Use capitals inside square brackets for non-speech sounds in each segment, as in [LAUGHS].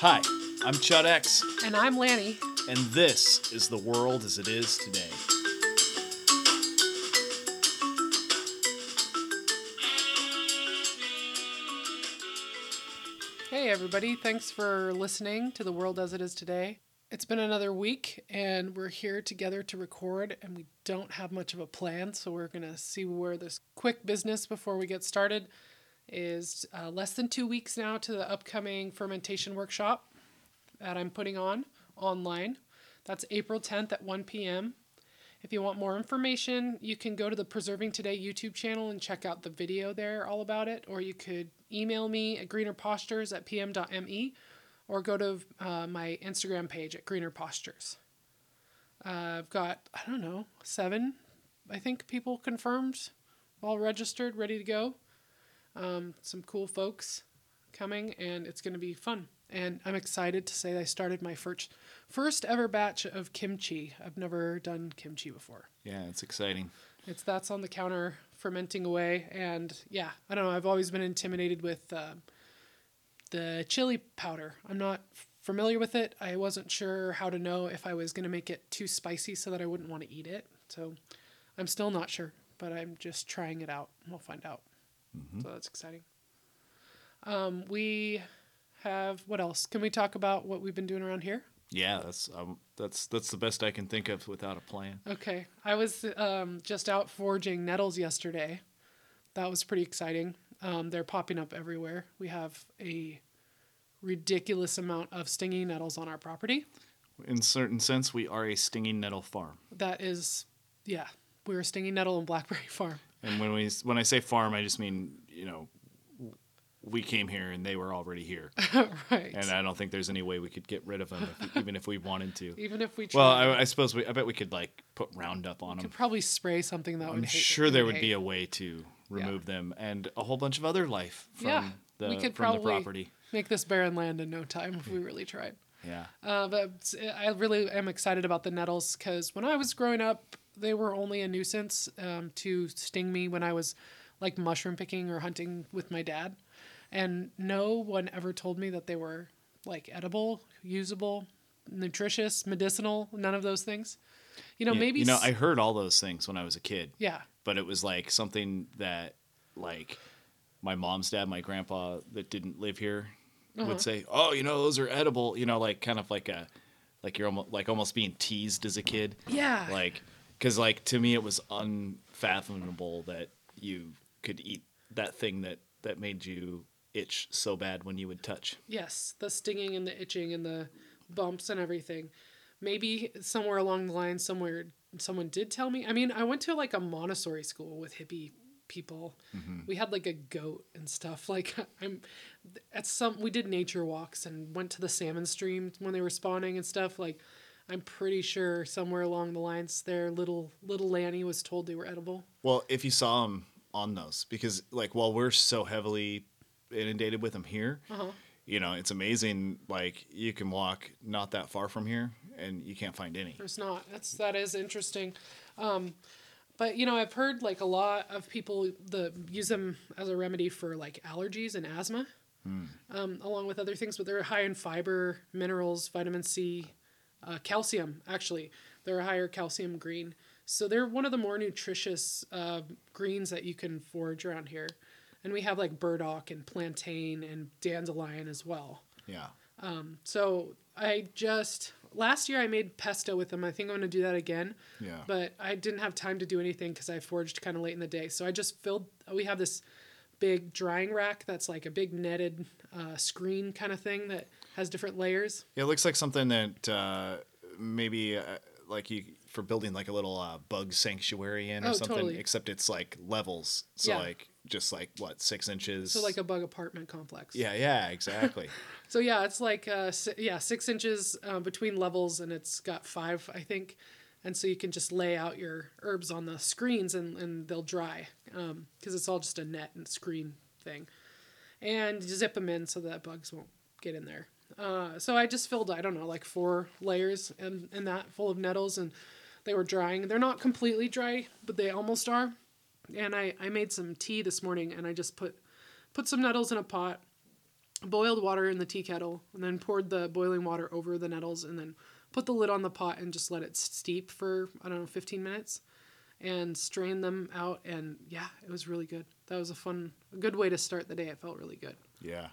Hi, I'm Chud X, And I'm Lanni. and this is the world as it is today. Hey, everybody. Thanks for listening to The World as It Is Today. It's been another week, and we're here together to record, and we don't have much of a plan, so we're going to see where this quick business before we get started is uh, less than two weeks now to the upcoming fermentation workshop that I'm putting on online. That's April 10th at 1 p.m. If you want more information, you can go to the Preserving Today YouTube channel and check out the video there all about it, or you could email me at greenerpostures at pm.me or go to uh, my Instagram page at Greener Postures. Uh, I've got, I don't know, seven, I think, people confirmed, all registered, ready to go. Um, some cool folks coming, and it's going to be fun. And I'm excited to say I started my first first ever batch of kimchi. I've never done kimchi before. Yeah, it's exciting. It's that's on the counter fermenting away, and yeah, I don't know. I've always been intimidated with uh, the chili powder. I'm not familiar with it. I wasn't sure how to know if I was going to make it too spicy so that I wouldn't want to eat it. So I'm still not sure, but I'm just trying it out. We'll find out. So that's exciting. Um, we have what else? Can we talk about what we've been doing around here? Yeah, that's um, that's that's the best I can think of without a plan. Okay. I was um, just out foraging nettles yesterday. That was pretty exciting. Um, they're popping up everywhere. We have a ridiculous amount of stinging nettles on our property. In certain sense, we are a stinging nettle farm. That is, yeah, we're a stinging nettle and blackberry [LAUGHS] farm. And when we when I say farm, I just mean you know we came here and they were already here, [LAUGHS] right. and I don't think there's any way we could get rid of them, if, even if we wanted to. [LAUGHS] Even if we tried, Well, I, I suppose we. I bet we could like put Roundup on we them. could probably spray something that would I'm hate- sure there would hate. be a way to remove them and a whole bunch of other life from Yeah, the we could from the probably- property. make this barren land in no time if we really tried. [LAUGHS] Yeah. Uh, but I really am excited about the nettles because when I was growing up, they were only a nuisance um, to sting me when I was like mushroom picking or hunting with my dad. And no one ever told me that they were like edible, usable, nutritious, medicinal, none of those things. You know, Yeah, maybe. you know I heard all those things when I was a kid, yeah. but it was like something that like my mom's dad, my grandpa that didn't live here Uh-huh. would say, "Oh, you know, those are edible." You know, like kind of like a like you're almost like almost being teased as a kid. Yeah. Like cuz like to me it was unfathomable that you could eat that thing that that made you itch so bad when you would touch. Yes, the stinging and the itching and the bumps and everything. Maybe somewhere along the line, somewhere someone did tell me. I mean, I went to like a Montessori school with hippie people. Mm-hmm. We had like a goat and stuff. [LAUGHS] Like I'm at some we did nature walks and went to the salmon stream when they were spawning and stuff. Like I'm pretty sure somewhere along the lines there little little Lanni was told they were edible. Well, if you saw them on those, because like while we're so heavily inundated with them here, Uh-huh. you know, it's amazing. Like you can walk not that far from here, and you can't find any. There's not. That's that is interesting. Um, but you know, I've heard like a lot of people the use them as a remedy for like allergies and asthma, um, along with other things. But they're high in fiber, minerals, vitamin C, uh, calcium. Actually, they're a higher calcium green, so they're one of the more nutritious uh, greens that you can forage around here. And we have like burdock and plantain and dandelion as well. Yeah. Um, So I just last year I made pesto with them. I think I'm gonna do that again. Yeah. But I didn't have time to do anything because I foraged kind of late in the day. So I just filled. We have this big drying rack that's like a big netted uh, screen kind of thing that has different layers. Yeah, it looks like something that uh, maybe uh, like you for building like a little uh, bug sanctuary in or Oh, something. totally. Except it's like levels, so Yeah. like just like what six inches. So like a bug apartment complex. yeah, yeah, exactly. [LAUGHS] So yeah, it's like uh, si- yeah six inches uh, between levels, and it's got five I think, and so you can just lay out your herbs on the screens and, and they'll dry because it's all just a net and screen thing, and you zip them in so that bugs won't get in there. Uh, so I just filled I don't know like four layers and and that full of nettles and they were drying. They're not completely dry, but they almost are. And I, I made some tea this morning and I just put put some nettles in a pot boiled water in the tea kettle and then poured the boiling water over the nettles and then put the lid on the pot and just let it steep for I don't know 15 minutes and strain them out and yeah, it was really good. That was a fun a good way to start the day. It felt really good. Yeah.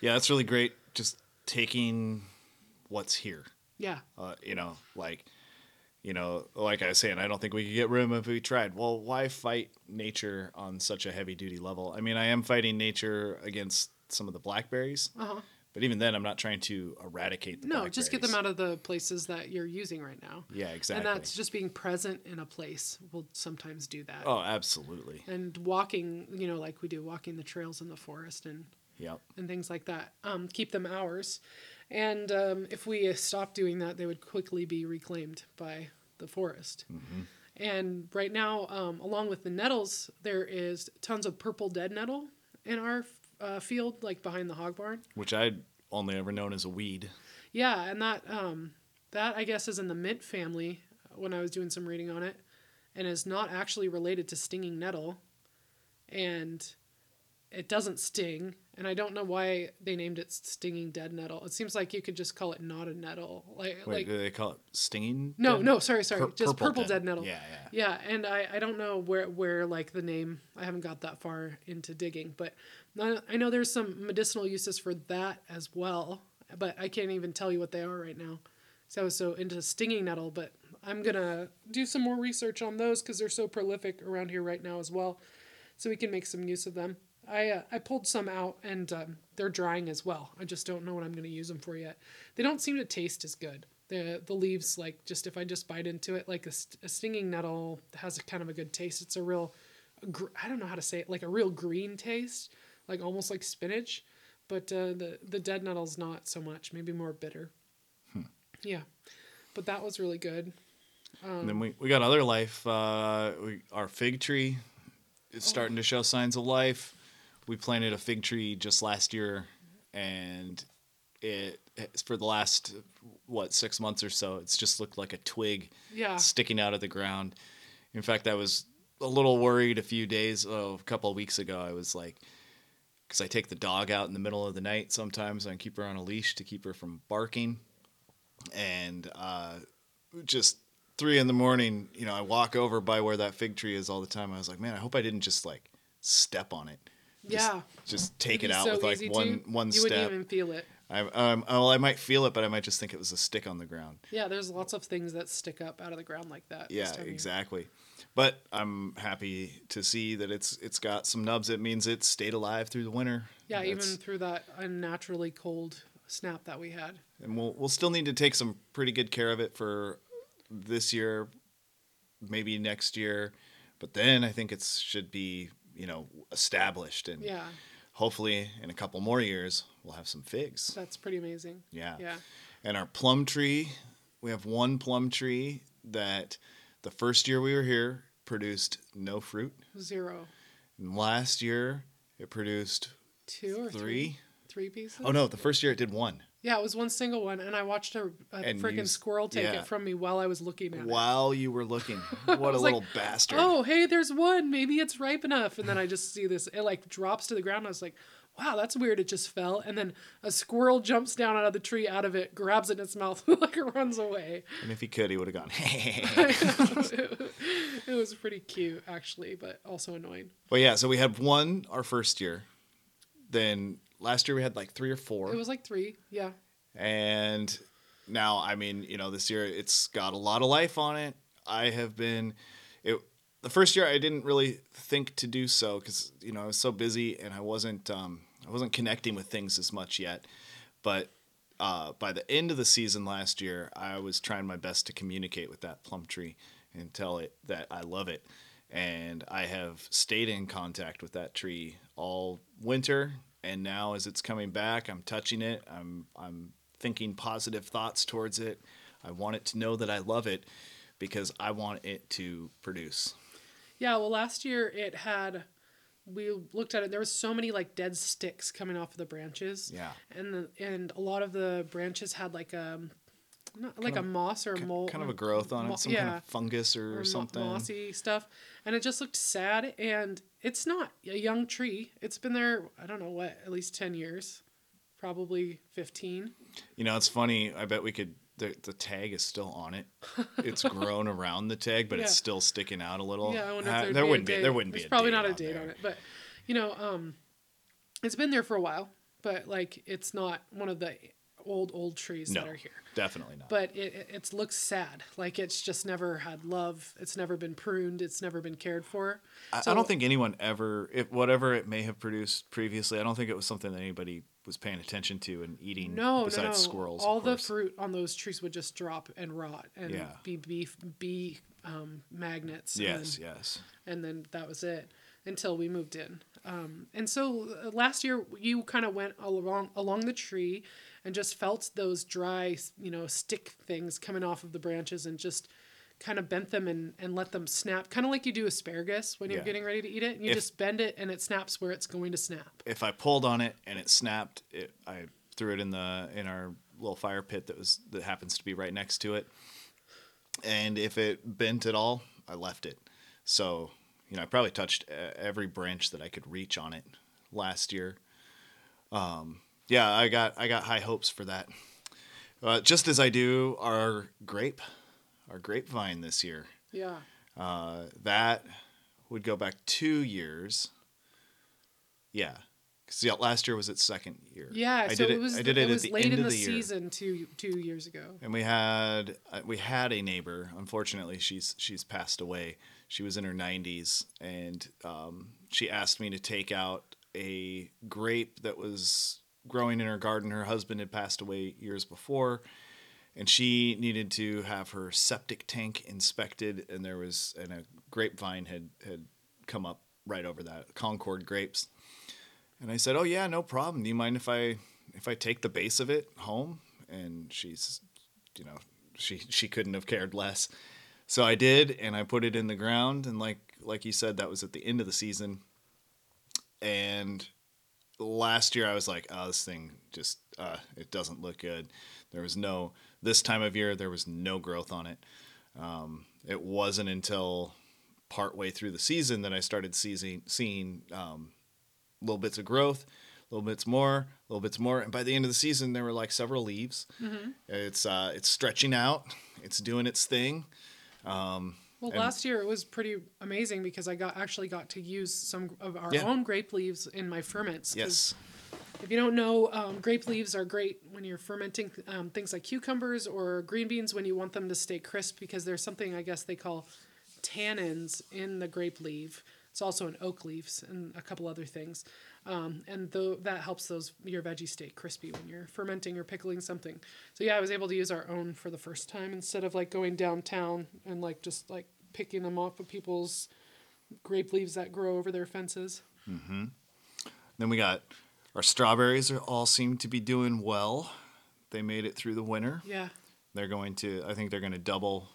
Yeah, that's really great. Just taking what's here. Yeah. Uh, you know, like, you know, like I was saying, I don't think we could get rid of if we tried. Well, why fight nature on such a heavy duty level? I mean, I am fighting nature against some of the blackberries, Uh-huh. but even then, I'm not trying to eradicate the No, just get them out of the places that you're using right now. Yeah, exactly. And that's just being present in a place will sometimes do that. oh, absolutely. And walking, you know, like we do, walking the trails in the forest and Yep. and things like that. Um, keep them ours. And um, if we stop doing that, they would quickly be reclaimed by the forest. And right now, um, along with the nettles, there is tons of purple dead nettle in our uh, field, like behind the hog barn. Which I'd only ever known as a weed. Yeah, and that um, that I guess is in the mint family uh, when I was doing some reading on it, and is not actually related to stinging nettle, and it doesn't sting. And I don't know why they named it stinging dead nettle. It seems like you could just call it not a nettle, like Wait, like do they call it stinging? no dead? no sorry sorry Pur- just purple, dead, nettle. Yeah, yeah. Yeah, and I, I don't know where where like the name I haven't got that far into digging, but I I know there's some medicinal uses for that as well, but I can't even tell you what they are right now. So I was so into stinging nettle, but I'm gonna do some more research on those because they're so prolific around here right now as well, so we can make some use of them. I uh, I pulled some out and um, they're drying as well. I just don't know what I'm gonna use them for yet. They don't seem to taste as good. The the leaves like just if I just bite into it like a, st- a stinging nettle has a kind of a good taste. It's a real gr- I don't know how to say it like a real green taste, like almost like spinach. But uh, the the dead nettle's not so much. Maybe more bitter. Yeah, but that was really good. and then we, we got other life. Uh, we, our fig tree is starting to show signs of life. We planted a fig tree just last year, and it for the last what six months or so. It's just looked like a twig Yeah. sticking out of the ground. In fact, I was a little worried a few days, oh, a couple of weeks ago. I was like, because I take the dog out in the middle of the night sometimes and keep her on a leash to keep her from barking. And uh, just three in the morning, you know, I walk over by where that fig tree is all the time. I was like, man, I hope I didn't just like step on it. Just, Yeah. Just take It'd it out so with like one to. one you step. wouldn't even feel it. I, um, well, I might feel it, but I might just think it was a stick on the ground. Yeah, there's lots of things that stick up out of the ground like that. Yeah, time of year. exactly. But I'm happy to see that it's it's got some nubs. It means it stayed alive through the winter. Yeah, That's- even through that unnaturally cold snap that we had. and we'll we'll still need to take some pretty good care of it for this year, maybe next year, but then I think it should be you know established and Yeah, hopefully in a couple more years we'll have some figs. that's pretty amazing. Yeah. Yeah. And our plum tree, we have one plum tree that the first year we were here produced no fruit. Zero. And last year it produced Two or three? three. Three pieces? Oh no, the first year it did one. Yeah, it was one single one, and I watched a, a And freaking you s- squirrel take yeah. it from me while I was looking at it. While you were looking. [LAUGHS] What a was little like, bastard. Oh, hey, there's one. Maybe it's ripe enough. And then I just see this. It like drops to the ground. I was like, wow, that's weird. It just fell. And then a squirrel jumps down out of the tree, out of it, grabs it in its mouth, [LAUGHS] like it runs away. And if he could, he would have gone. [LAUGHS] It was pretty cute, actually, but also annoying. Well, yeah, so we had one our first year. Then last year we had like three or four. It was like three. Yeah. and now i mean you know this year it's got a lot of life on it i have been it the first year i didn't really think to do so because you know i was so busy and i wasn't um, i wasn't connecting with things as much yet but uh, by the end of the season last year i was trying my best to communicate with that plum tree and tell it that i love it and i have stayed in contact with that tree all winter and now as it's coming back i'm touching it i'm i'm thinking positive thoughts towards it i want it to know that i love it because i want it to produce Yeah. Well, last year it had. We looked at it. There was so many like dead sticks coming off of the branches. Yeah. And the and a lot of the branches had like a, not like of- a moss or a mold. kind of a growth on it some kind of fungus or, or something mossy stuff, and it just looked sad. And it's not a young tree. It's been there. I don't know what, at least ten years. probably 15. You know, it's funny. I bet we could. The, the tag is still on it. It's [LAUGHS] grown around the tag, but Yeah. it's still sticking out a little. Yeah, I wonder Uh, if there be a wouldn't be. There wouldn't There's be. A probably not a date there. on it, but you know, um, it's been there for a while. But like, it's not one of the old old trees No, that are here. definitely not. But it, it it's looks sad. Like it's just never had love. It's never been pruned. It's never been cared for. I, So- I don't think anyone ever, if whatever it may have produced previously, I don't think it was something that anybody was paying attention to and eating. No, no, besides no. squirrels. All the fruit on those trees would just drop and rot and Yeah. be beef bee um, magnets. Yes, and, yes. and then that was it until we moved in. Um, and so uh, last year you kind of went along along the tree and just felt those dry, you know, stick things coming off of the branches and just kind of bent them and, and let them snap, kind of like you do asparagus when you're getting ready to eat it. And You If- just bend it and it snaps where it's going to snap. If I pulled on it and it snapped, it, I threw it in the in our little fire pit that was that happens to be right next to it. And if it bent at all, I left it. So you know, I probably touched uh, every branch that I could reach on it last year. Um, yeah, I got I got high hopes for that. Uh, just as I do our grape, our grapevine this year. Yeah. Uh, that would go back two years. Yeah, because yeah, last year was its second year. Yeah. I so did it was, I did it, it was at the late end in of the, the, season two, two years ago. And we had uh, we had a neighbor. Unfortunately, she's she's passed away. She was in her 90s, and um, she asked me to take out a grape that was growing in her garden. Her husband had passed away years before, and she needed to have her septic tank inspected. And there was and a grapevine had had come up right over that Concord grapes. And I said, "Oh yeah, no problem. Do you mind if I if I take the base of it home?" And she's, you know, she she couldn't have cared less. So I did, and I put it in the ground. And like like you said, that was at the end of the season. And last year, I was like, "Oh, this thing just uh, it doesn't look good." There was no this time of year. There was no growth on it. Um, it wasn't until partway through the season that I started seeing seeing um, little bits of growth, little bits more, little bits more, and by the end of the season, there were like several leaves. It's uh, it's stretching out, it's doing its thing. Well, And- last year it was pretty amazing because I got actually got to use some of our Yeah. own grape leaves in my ferments. Yes, If you don't know, um, grape leaves are great when you're fermenting um, things like cucumbers or green beans when you want them to stay crisp because there's something I guess they call tannins in the grape leaf. It's also in oak leaves and a couple other things, um, and though that helps those your veggies stay crispy when you're fermenting or pickling something. So yeah, I was able to use our own for the first time instead of like going downtown and like just like picking them off of people's grape leaves that grow over their fences. then we got our strawberries. Are all seem to be doing well. They made it through the winter. Yeah. They're going to. I think they're going to double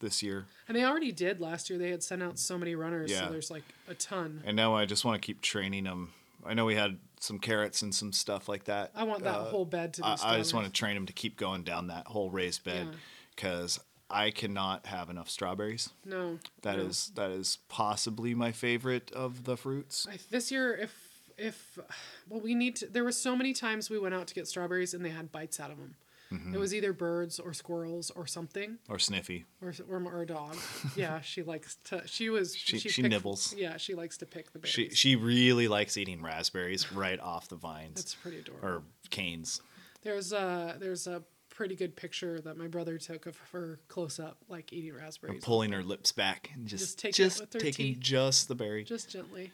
this year. And they already did last year. They had sent out so many runners, Yeah. so there's like a ton. And now I just want to keep training them. I know we had some carrots and some stuff like that. I want that uh, whole bed to be. I, I just want to train them to keep going down that whole raised bed because I cannot have enough strawberries. No, That is no. that is possibly my favorite of the fruits. I, this year, if if well, we need to. There were so many times we went out to get strawberries and they had bites out of them. Mm-hmm. It was either birds or squirrels or something, Or sniffy. or or, or a dog. [LAUGHS] yeah, she likes to. She was. She- she picked- nibbles. Yeah, she likes to pick the berries. She she really likes eating raspberries right off the vines That's pretty adorable. or canes. There's a there's a pretty good picture that my brother took of her close up, like eating raspberries. Pulling her lips back and just Just take it just taking teeth. just the berry. just gently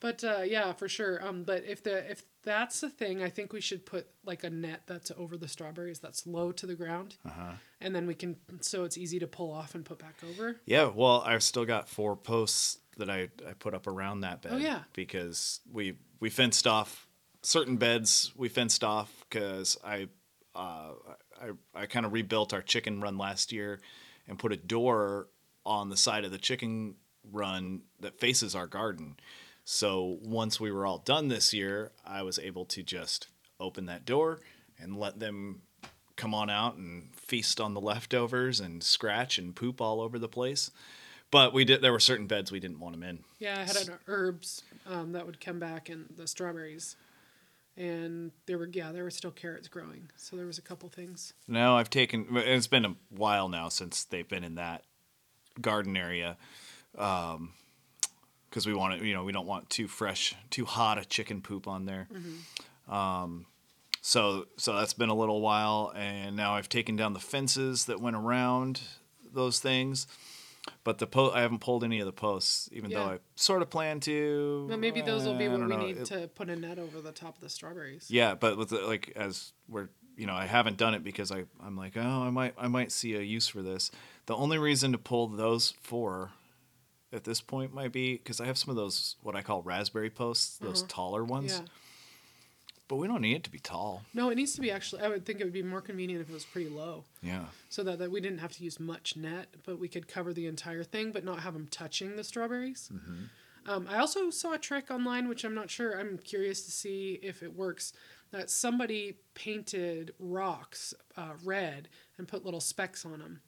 but uh, yeah for sure um, but if the if that's the thing i think we should put like a net that's over the strawberries that's low to the ground Uh-huh. and then we can so it's easy to pull off and put back over Yeah, well, I've still got four posts that I, I put up around that bed. Oh, yeah. because we we fenced off certain beds. We fenced off because I uh, I I kind of rebuilt our chicken run last year and put a door on the side of the chicken run that faces our garden. So once we were all done this year, I was able to just open that door and let them come on out and feast on the leftovers and scratch and poop all over the place. But we did. There were certain beds we didn't want them in. yeah i had an herbs um, that would come back and the strawberries and there were yeah there were still carrots growing. So there was a couple things. No, I've taken. It's been a while now since they've been in that garden area, because we want it. You know, we don't want too fresh, too hot a chicken poop on there. Um, so so that's been a little while, and now I've taken down the fences that went around those things. But the po- I haven't pulled any of the posts, even though I sort of plan to. But maybe those will be Uh, what we know. need It- to put a net over the top of the strawberries. yeah, but with the, like as we're you know I haven't done it because I I'm like oh I might I might see a use for this. The only reason to pull those four at this point might be because I have some of those what I call raspberry posts, those taller ones. Uh-huh. Yeah. But we don't need it to be tall. No, it needs to be actually. I would think it would be more convenient if it was pretty low, Yeah. so that, that we didn't have to use much net, but we could cover the entire thing, but not have them touching the strawberries. Um, I also saw a trick online, which I'm not sure. I'm curious to see if it works. That somebody painted rocks uh, red and put little specks on them,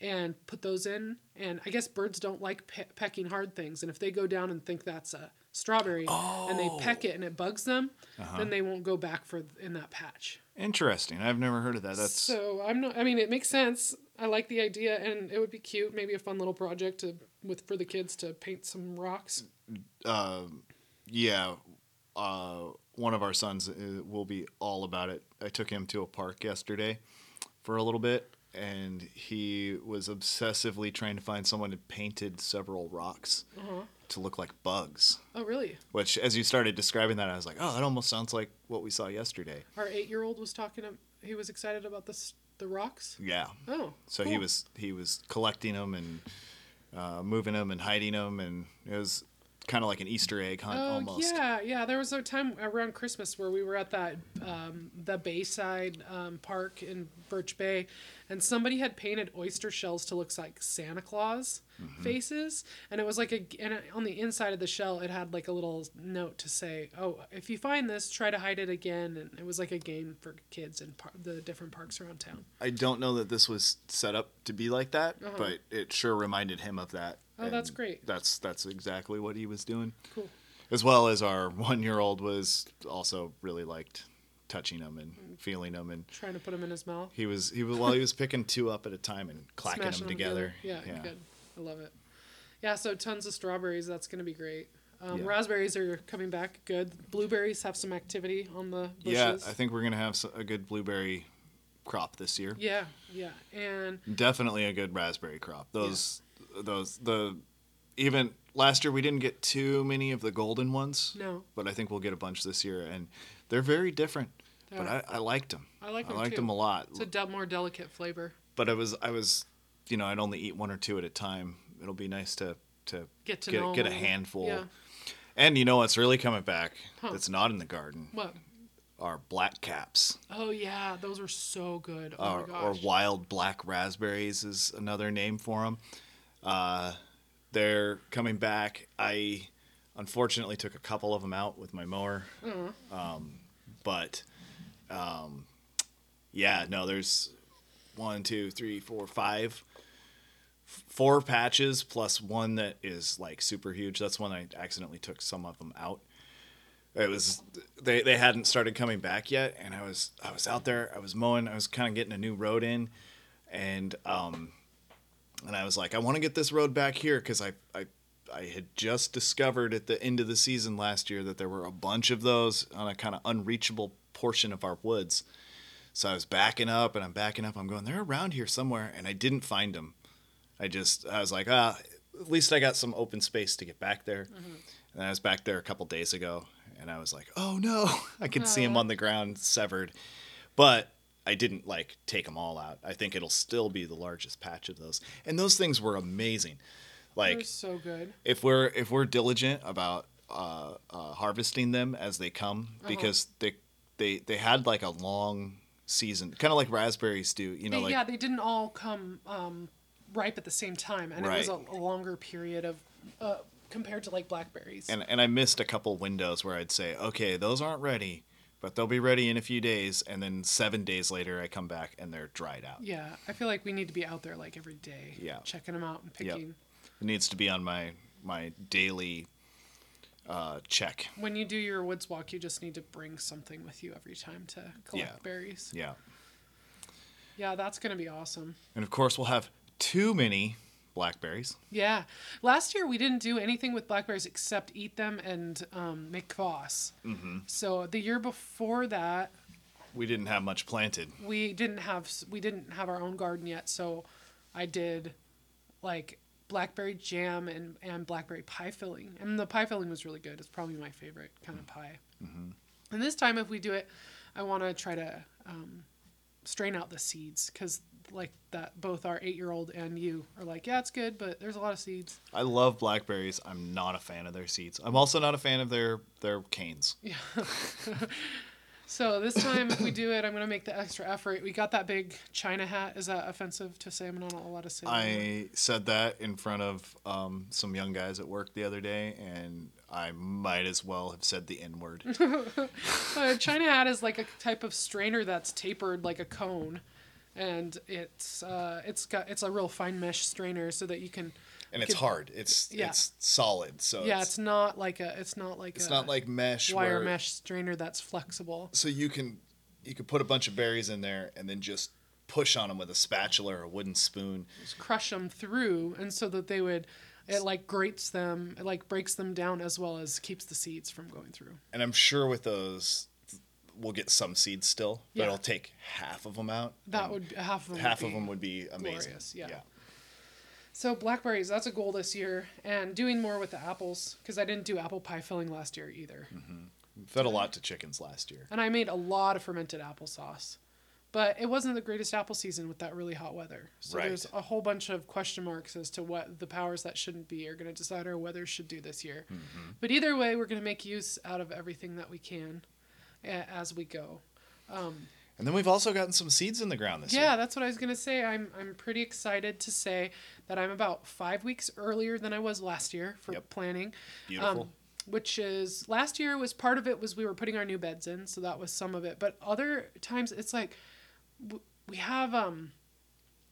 and put those in. And I guess birds don't like pe- pecking hard things, and if they go down and think that's a strawberry and they peck it and it bugs them, then they won't go back for in that patch. Interesting. I've never heard of that. That's So I'm not. I mean, it makes sense. I like the idea, and it would be cute. Maybe a fun little project to with for the kids to paint some rocks. yeah. Uh, one of our sons uh, will be all about it. I took him to a park yesterday for a little bit, and he was obsessively trying to find someone who painted several rocks to look like bugs. Oh, really? Which, as you started describing that, I was like, oh, that almost sounds like what we saw yesterday. Our eight-year-old was talking. He was excited about this the rocks. Yeah. Oh, So he was he was collecting them and uh, moving them and hiding them, and it was kind of like an Easter egg hunt Oh almost. yeah, yeah. There was a time around Christmas where we were at that um, the Bayside um, Park in Birch Bay, and somebody had painted oyster shells to look like Santa Claus Mm-hmm. faces, and it was like a and on the inside of the shell it had like a little note to say, "Oh, if you find this, try to hide it again." And it was like a game for kids in par- the different parks around town. I don't know that this was set up to be like that, but it sure reminded him of that. Oh, that's great. That's that's exactly what he was doing. Cool. As well as our one year old was also really liked touching them and Mm. feeling them, and Trying to put them in his mouth. he was he was well he was picking two up at a time and [LAUGHS] clacking Smashing them together. Yeah, good. I love it. Yeah, so tons of strawberries. That's going to be great. Um, Yeah. Raspberries are coming back good. Blueberries have some activity on the bushes. Yeah, I think we're gonna have a good blueberry crop this year. Yeah, yeah. And Definitely a good raspberry crop. Those those the even last year we didn't get too many of the golden ones. No. But I think we'll get a bunch this year, and they're very different. But I, I liked them. I like 'em I liked too. them a lot. it's a del- more delicate flavor. But I was I was, you know, I'd only eat one or two at a time. It'll be nice to to Get to get, know get a handful. Yeah. And you know what's really coming back? Huh. That's not in the garden. What? Are black caps. Oh yeah, those are so good. Oh or wild black raspberries is another name for them. Uh, they're coming back. I unfortunately took a couple of them out with my mower, Uh-huh. um, but um, yeah, no, there's one, two, three, four, five, f- four patches plus one that is like super huge. That's when I accidentally took some of them out. It was they, they hadn't started coming back yet, and I was I was out there. I was mowing. I was kind of getting a new road in, and um, and I was like, I want to get this road back here because I I I had just discovered at the end of the season last year that there were a bunch of those on a kind of unreachable portion of our woods. So I was backing up and I'm backing up. I'm going, they're around here somewhere, and I didn't find them. I just I was like, ah, at least I got some open space to get back there. And I was back there a couple days ago, and I was like, oh no, [LAUGHS] I could see them Aw. on the ground severed, but I didn't like take them all out. I think it'll still be the largest patch of those, and those things were amazing. They're Like so good. if we're if we're diligent about uh, uh, harvesting them as they come, because they they they had like a long season, kind of like raspberries do. You know, They- like yeah, they didn't all come um, ripe at the same time, and it was a, a longer period of uh, compared to like blackberries. and and I missed a couple windows where I'd say, okay, those aren't ready, but they'll be ready in a few days, and then seven days later I come back and they're dried out. yeah, I feel like we need to be out there like every day, Yeah. checking them out and Yep. picking. It needs to be on my my daily Uh, check. When you do your woods walk, you just need to bring something with you every time to collect Yeah. berries. Yeah. Yeah, that's gonna be awesome. And of course, we'll have too many blackberries. Yeah. Last year we didn't do anything with blackberries except eat them and um, make kvass. Mm-hmm. So the year before that, We didn't have much planted. we didn't have we didn't have our own garden yet. So I did like blackberry jam and and blackberry pie filling, and the pie filling was really good. It's probably my favorite kind of pie. And this time, if we do it, I want to try to um, strain out the seeds because like that both our eight year old and you are like, yeah, it's good, but there's a lot of seeds. I love blackberries. I'm not a fan of their seeds. I'm also not a fan of their their canes. Yeah. [LAUGHS] So this time, if we do it, I'm gonna make the extra effort. We got that big China hat. Is that offensive to say? I'm not allowed to say. I said that in front of um, some young guys at work the other day, and I might as well have said the N word. [LAUGHS] Uh, China hat is like a type of strainer that's tapered like a cone, and it's uh, it's got it's a real fine mesh strainer so that you can. and it's hard. It's Yeah. it's solid. So yeah, it's, it's not like a it's not like it's a not like mesh wire where, mesh strainer that's flexible. So you can you can put a bunch of berries in there and then just push on them with a spatula or a wooden spoon. Just crush them through, and so that they would. It like grates them, it like breaks them down as well as keeps the seeds from going through. And I'm sure with those we'll get some seeds still, but Yeah. it'll take half of them out. That would half of them. half of them would be amazing. glorious, yeah. So blackberries, that's a goal this year, and doing more with the apples because I didn't do apple pie filling last year either. Mm-hmm. Fed a lot to chickens last year. And I made a lot of fermented applesauce. But it wasn't the greatest apple season with that really hot weather. So Right. there's a whole bunch of question marks as to what the powers that shouldn't be are going to decide our weather should do this year. Mm-hmm. But either way, we're going to make use out of everything that we can as we go. And then we've also gotten some seeds in the ground this Yeah, year. Yeah, that's what I was gonna say. I'm I'm pretty excited to say that I'm about five weeks earlier than I was last year for Yep. planning. Beautiful. Um, which is last year was part of it was we were putting our new beds in, so that was some of it. But other times it's like we have um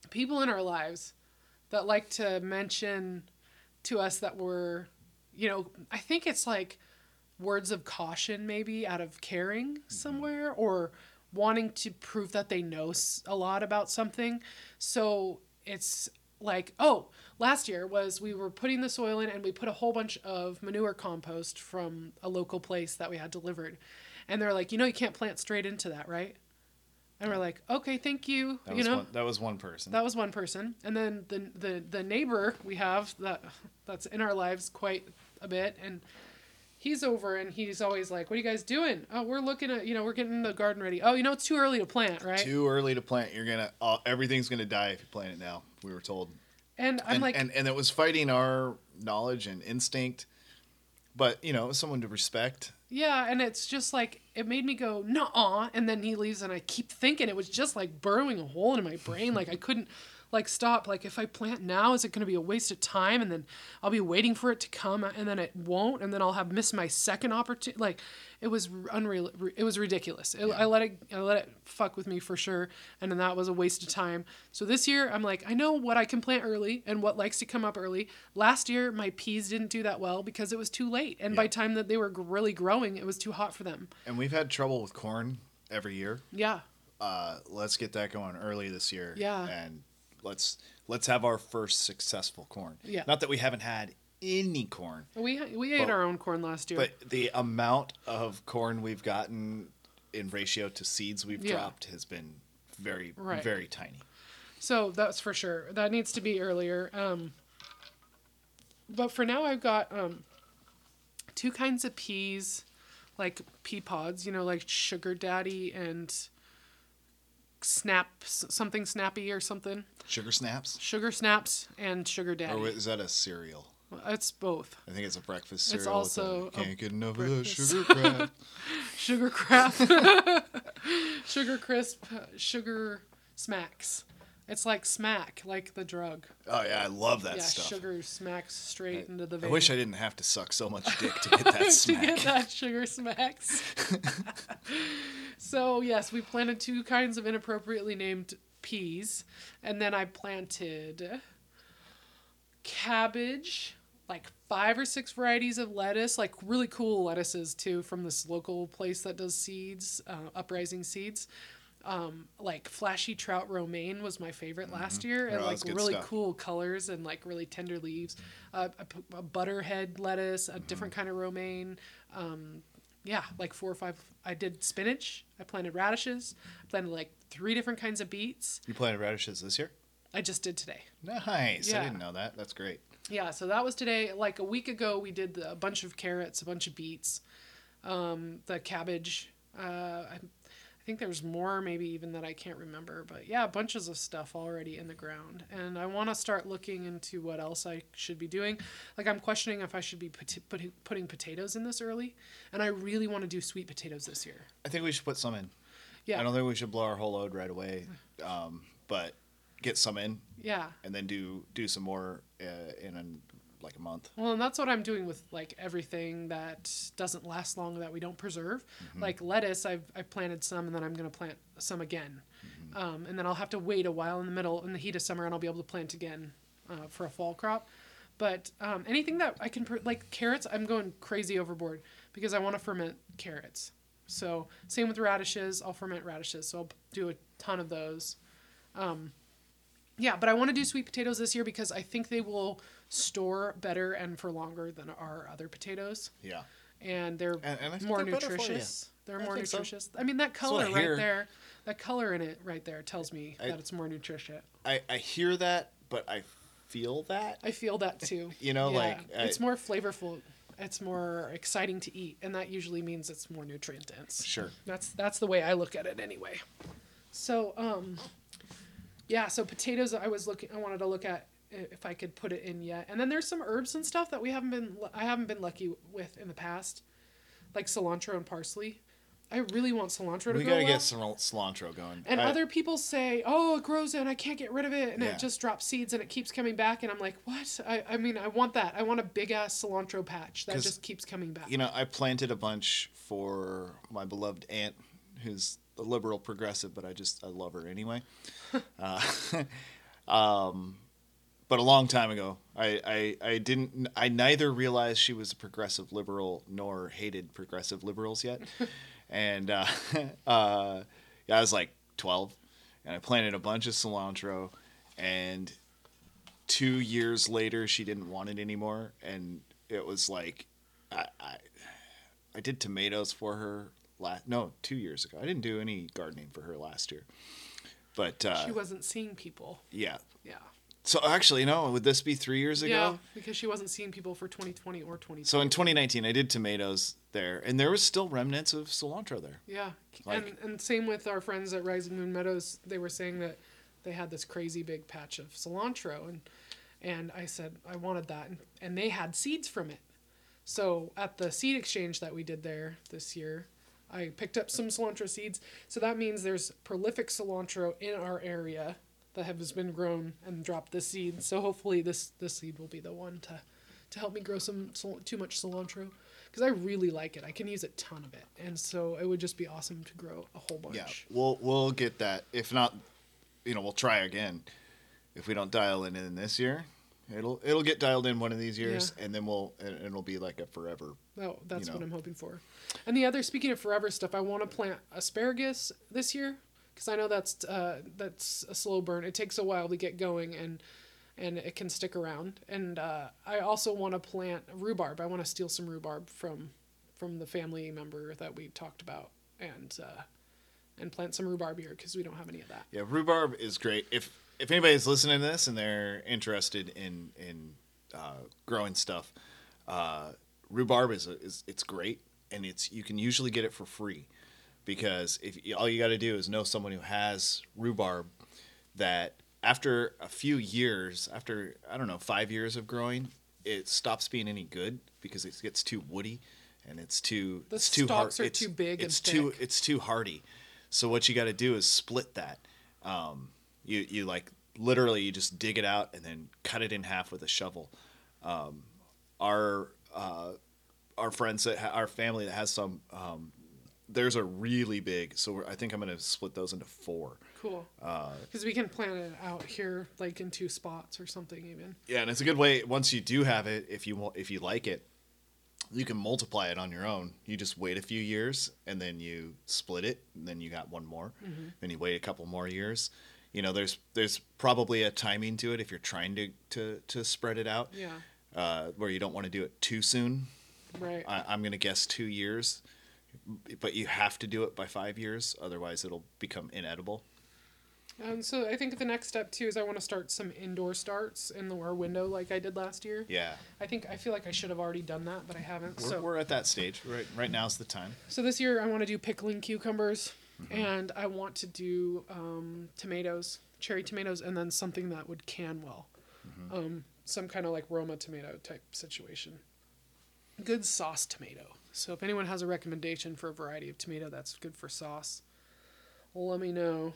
people in our lives that like to mention to us that we're you know I think it's like words of caution maybe out of caring somewhere or wanting to prove that they know a lot about something. So it's like oh last year was we were putting the soil in and we put a whole bunch of manure compost from a local place that we had delivered. And they're like you know you can't plant straight into that right? And we're like okay thank you That you know? one, that was one person. that was one person, and then the the the neighbor we have that that's in our lives quite a bit, and he's over and he's always like, "What are you guys doing? Oh, we're looking at you know we're getting the garden ready. Oh, you know it's too early to plant, right?" Too early to plant. You're gonna uh, everything's gonna die if you plant it now. We were told. and I'm and, like, and and it was fighting our knowledge and instinct. But you know, someone to respect. yeah, and it's just like it made me go, "Nuh-uh," and then he leaves, and I keep thinking it was just like burrowing a hole in my brain, like I couldn't. Like stop! Like if I plant now, is it going to be a waste of time? And then I'll be waiting for it to come, and then it won't, and then I'll have missed my second opportunity. Like it was unreal. It was ridiculous. It, I let it. I let it fuck with me for sure, and then that was a waste of time. So this year, I'm like, I know what I can plant early and what likes to come up early. Last year, my peas didn't do that well because it was too late, and by Yeah. time that they were really growing, it was too hot for them. And we've had trouble with corn every year. Yeah, Uh, let's get that going early this year. Yeah. And let's let's have our first successful corn. Yeah. Not that we haven't had any corn, we we ate But- our own corn last year. but the amount of corn we've gotten in ratio to seeds we've Yeah. dropped has been very Right. very tiny. So that's for sure. That needs to be earlier. Um, but for now, I've got um, two kinds of peas, like pea pods. You know, like sugar daddy and snap something snappy or something. Sugar snaps? Sugar snaps and sugar daddy. Or is that a cereal? it's both. I think it's a breakfast cereal. the also a can't get enough of breakfast- the sugar crap. [LAUGHS] Sugar crap. [LAUGHS] sugar crisp, sugar smacks. It's like smack, like the drug. oh yeah, I love that yeah, stuff. sugar smacks straight into the vein. I wish I didn't have to suck so much dick to [LAUGHS] get that to smack. get that sugar smacks. [LAUGHS] so yes, we planted two kinds of inappropriately named peas, and then I planted cabbage like five or six varieties of lettuce, like really cool lettuces too from this local place that does seeds, uh, Uprising Seeds. Um, like flashy trout romaine was my favorite last year, and Oh, like really stuff. cool colors and like really tender leaves. Uh, a, a butterhead lettuce, a different kind of romaine. Um, yeah, like four or five. I did spinach. I planted radishes. I planted like three different kinds of beets. You planted radishes this year? I just did today. Nice. Yeah. I didn't know that. That's great. Yeah, so that was today. Like a week ago, we did a bunch of carrots, a bunch of beets, um, the cabbage. Uh, I, I think there's more, maybe even that I can't remember. But yeah, bunches of stuff already in the ground. And I want to start looking into what else I should be doing. Like, I'm questioning if I should be put, putting, putting potatoes in this early. And I really want to do sweet potatoes this year. I think we should put some in. Yeah. I don't think we should blow our whole load right away, um, but get some in Yeah. and then do do some more uh, in an, like a month. Well, and that's what I'm doing with like everything that doesn't last long that we don't preserve. Mm-hmm. Like lettuce, I've I've planted some, and then I'm gonna plant some again, Mm-hmm. um, and then I'll have to wait a while in the middle in the heat of summer, and I'll be able to plant again uh, for a fall crop. But um, anything that I can like carrots, I'm going crazy overboard because I want to ferment carrots. So same with radishes, I'll ferment radishes. So I'll do a ton of those. Um, yeah, but I want to do sweet potatoes this year because I think they will store better and for longer than our other potatoes, Yeah. and they're And- and more they're better for you. nutritious. They're I more think so. nutritious. I mean, that color right hear. there, that color in it right there tells me I- that it's more nutritious. I, I hear that, but I feel that. I feel that too. [LAUGHS] You know, like, I- it's more flavorful. It's more exciting to eat, and that usually means it's more nutrient dense. Sure. That's that's the way I look at it anyway. So um, yeah. So potatoes, I was looking. I wanted to look at if I could put it in yet, and then there's some herbs and stuff that we haven't been. I haven't been lucky with in the past, like cilantro and parsley. I really want cilantro to We gotta well. get some cilantro going. And I- other people say, "Oh, it grows and I can't get rid of it, and Yeah. it just drops seeds and it keeps coming back." And I'm like, "What? I, I mean, I want that. I want a big ass cilantro patch that just keeps coming back." you know, I planted a bunch for my beloved aunt, who's a liberal progressive, but I just I love her anyway. [LAUGHS] uh, [LAUGHS] um, but a long time ago, I, I I didn't I neither realized she was a progressive liberal nor hated progressive liberals yet, [LAUGHS] and uh, uh, yeah, I was like twelve, and I planted a bunch of cilantro, and two years later she didn't want it anymore, and it was like I, I I did tomatoes for her last no two years ago. I didn't do any gardening for her last year, but uh, she wasn't seeing people. yeah. Yeah. So actually, no. would this be three years ago? Yeah, because she wasn't seeing people for 2020 or 2020. So in 2019, I did tomatoes there, and there was still remnants of cilantro there. yeah, Like- and and same with our friends at Rising Moon Meadows. They were saying that they had this crazy big patch of cilantro, and and I said I wanted that, and, and they had seeds from it. So at the seed exchange that we did there this year, I picked up some cilantro seeds. So that means there's prolific cilantro in our area that has been grown and dropped this seed. So hopefully this this seed will be the one to to help me grow some too much cilantro because I really like it. I can use a ton of it, and so it would just be awesome to grow a whole bunch. Yeah, we'll we'll get that. If not, you know, we'll try again. If we don't dial it in this year, it'll it'll get dialed in one of these years, and then we'll and it'll be like a forever. Oh, that's you what. I'm hoping for. And the other, speaking of forever stuff, I want to plant asparagus this year because I know that's uh, that's a slow burn. It takes a while to get going, and and it can stick around. And uh, I also want to plant rhubarb. I want to steal some rhubarb from from the family member that we talked about, and uh, and plant some rhubarb here because we don't have any of that. Yeah, rhubarb is great. If if anybody's listening to this and they're interested in in uh, growing stuff, uh, rhubarb is, a, is it's great, and it's you can usually get it for free because if all you got to do is know someone who has rhubarb that after a few years, after I don't know five years of growing, it stops being any good because it gets too woody and it's too The it's too stalks hard. are it's, too big and It's too thick. it's too hardy. So what you got to do is split that. Um, you you like literally you just dig it out and then cut it in half with a shovel. Um, our uh, our friends that ha- our family that has some um, theirs are really big, so we're, I think I'm gonna split those into four. Cool. Uh, Because we can plan it out here, like in two spots or something, even. Yeah, and it's a good way. Once you do have it, if you wa- if you like it, you can multiply it on your own. You just wait a few years, and then you split it, and then you got one more. Then you wait a couple more years. You know, there's there's probably a timing to it if you're trying to to, to spread it out, Yeah. uh, where you don't want to do it too soon. Right. I, I'm gonna guess two years, but you have to do it by five years, otherwise it'll become inedible. Um, so I think the next step too is I want to start some indoor starts in the our window like I did last year. Yeah, I think I feel like I should have already done that, but I haven't. we're, so we're at that stage. Right, right now's the time. so this year I want to do pickling cucumbers, and I want to do um, tomatoes, cherry tomatoes, and then something that would can well, um, some kind of like Roma tomato type situation. Good sauce tomato. So if anyone has a recommendation for a variety of tomato that's good for sauce, let me know.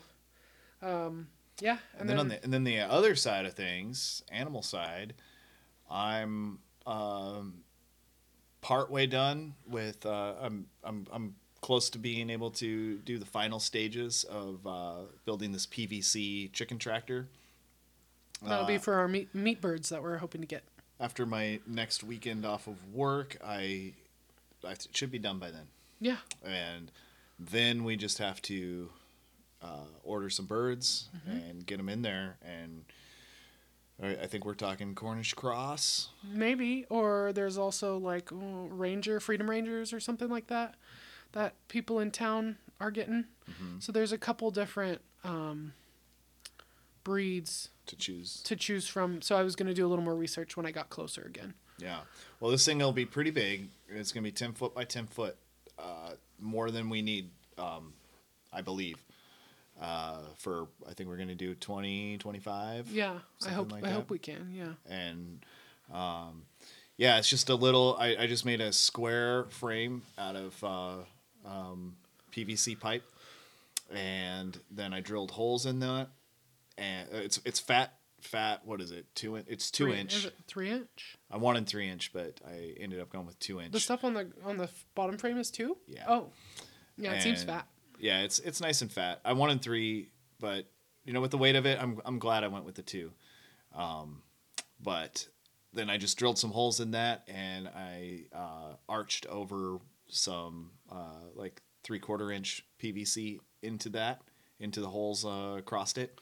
Um, yeah, And, then, on the and then the other side of things, animal side, I'm um, part way done with. Uh, I'm I'm I'm close to being able to do the final stages of uh, building this PVC chicken tractor. that'll be uh, for our meat, meat birds that we're hoping to get. After my next weekend off of work, I I should be done by then, Yeah, and then we just have to uh, order some birds and get them in there and. I I think we're talking Cornish cross. maybe. Or there's also like ranger, freedom rangers, or something like that, that people in town are getting. Mm-hmm. So there's a couple different um, breeds to choose. to choose from. So I was gonna do a little more research when I got closer again. Yeah. Well, this thing will be pretty big. It's going to be 10 foot by 10 foot, uh, more than we need, um, I believe. Uh, for, I think we're going to do 20, 25. Yeah, I hope like I that. hope we can. Yeah. And, um, yeah, it's just a little, I, I just made a square frame out of, uh, um, PVC pipe. And then I drilled holes in that. And uh, it's, it's fat, fat, what is it? Two in, it's two Three- inch. It three inch? I wanted three inch, but I ended up going with two inch. The stuff on the on the bottom frame is two. Yeah. Oh, yeah. It seems fat. Yeah, it's it's nice and fat. I wanted three, but you know, with the weight of it, I'm I'm glad I went with the two. Um, but then I just drilled some holes in that, and I uh, arched over some uh, like three quarter inch PVC into that, into the holes uh, across it.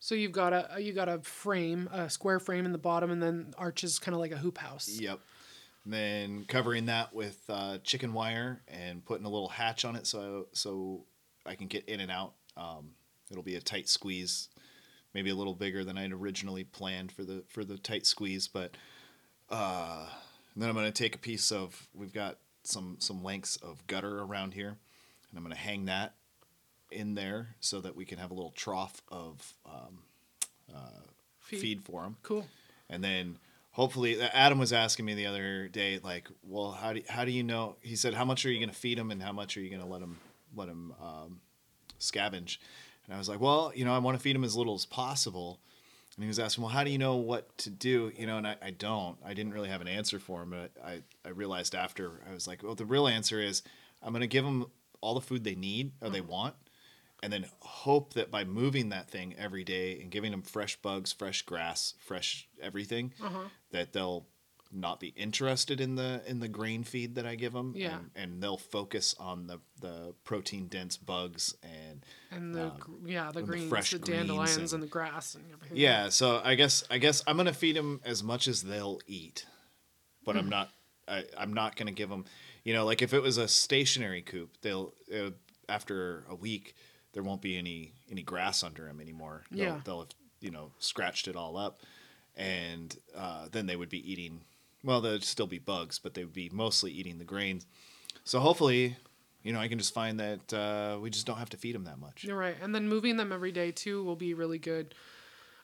So you've got a you got a frame, a square frame in the bottom, and then arches kind of like a hoop house. Yep. And then covering that with uh, chicken wire and putting a little hatch on it so so I can get in and out. Um, it'll be a tight squeeze, maybe a little bigger than I'd originally planned for the for the tight squeeze. But uh, then I'm gonna take a piece of we've got some some lengths of gutter around here, and I'm gonna hang that in there so that we can have a little trough of um, Feed. feed for them Cool. and then hopefully Adam was asking me the other day like well how do how do you know he said how much are you going to feed him and how much are you going to let him let him um, scavenge? And I was like well you know I want to feed him as little as possible. And he was asking well how do you know what to do? You know and I, I don't. I didn't really have an answer for him but I, I realized after I was like well the real answer is I'm going to give them all the food they need or they want and then hope that by moving that thing every day and giving them fresh bugs, fresh grass, fresh everything, Uh-huh. that they'll not be interested in the in the grain feed that I give them. Yeah. and, and they'll focus on the the protein dense bugs and And the gr- yeah the the greens, fresh the dandelions, and- and, the grass and everything. yeah. So I guess I guess I'm gonna feed them as much as they'll eat, but Hmm. I'm not. I, I'm not gonna give them. You know, like if it was a stationary coop, they'll uh, after a week there won't be any any grass under them anymore. They'll, Yeah. they'll have you know scratched it all up, and uh, then they would be eating. Well, there'd still be bugs, but they would be mostly eating the grains. So hopefully, you know, I can just find that uh, we just don't have to feed them that much. You're right. And then moving them every day too will be really good.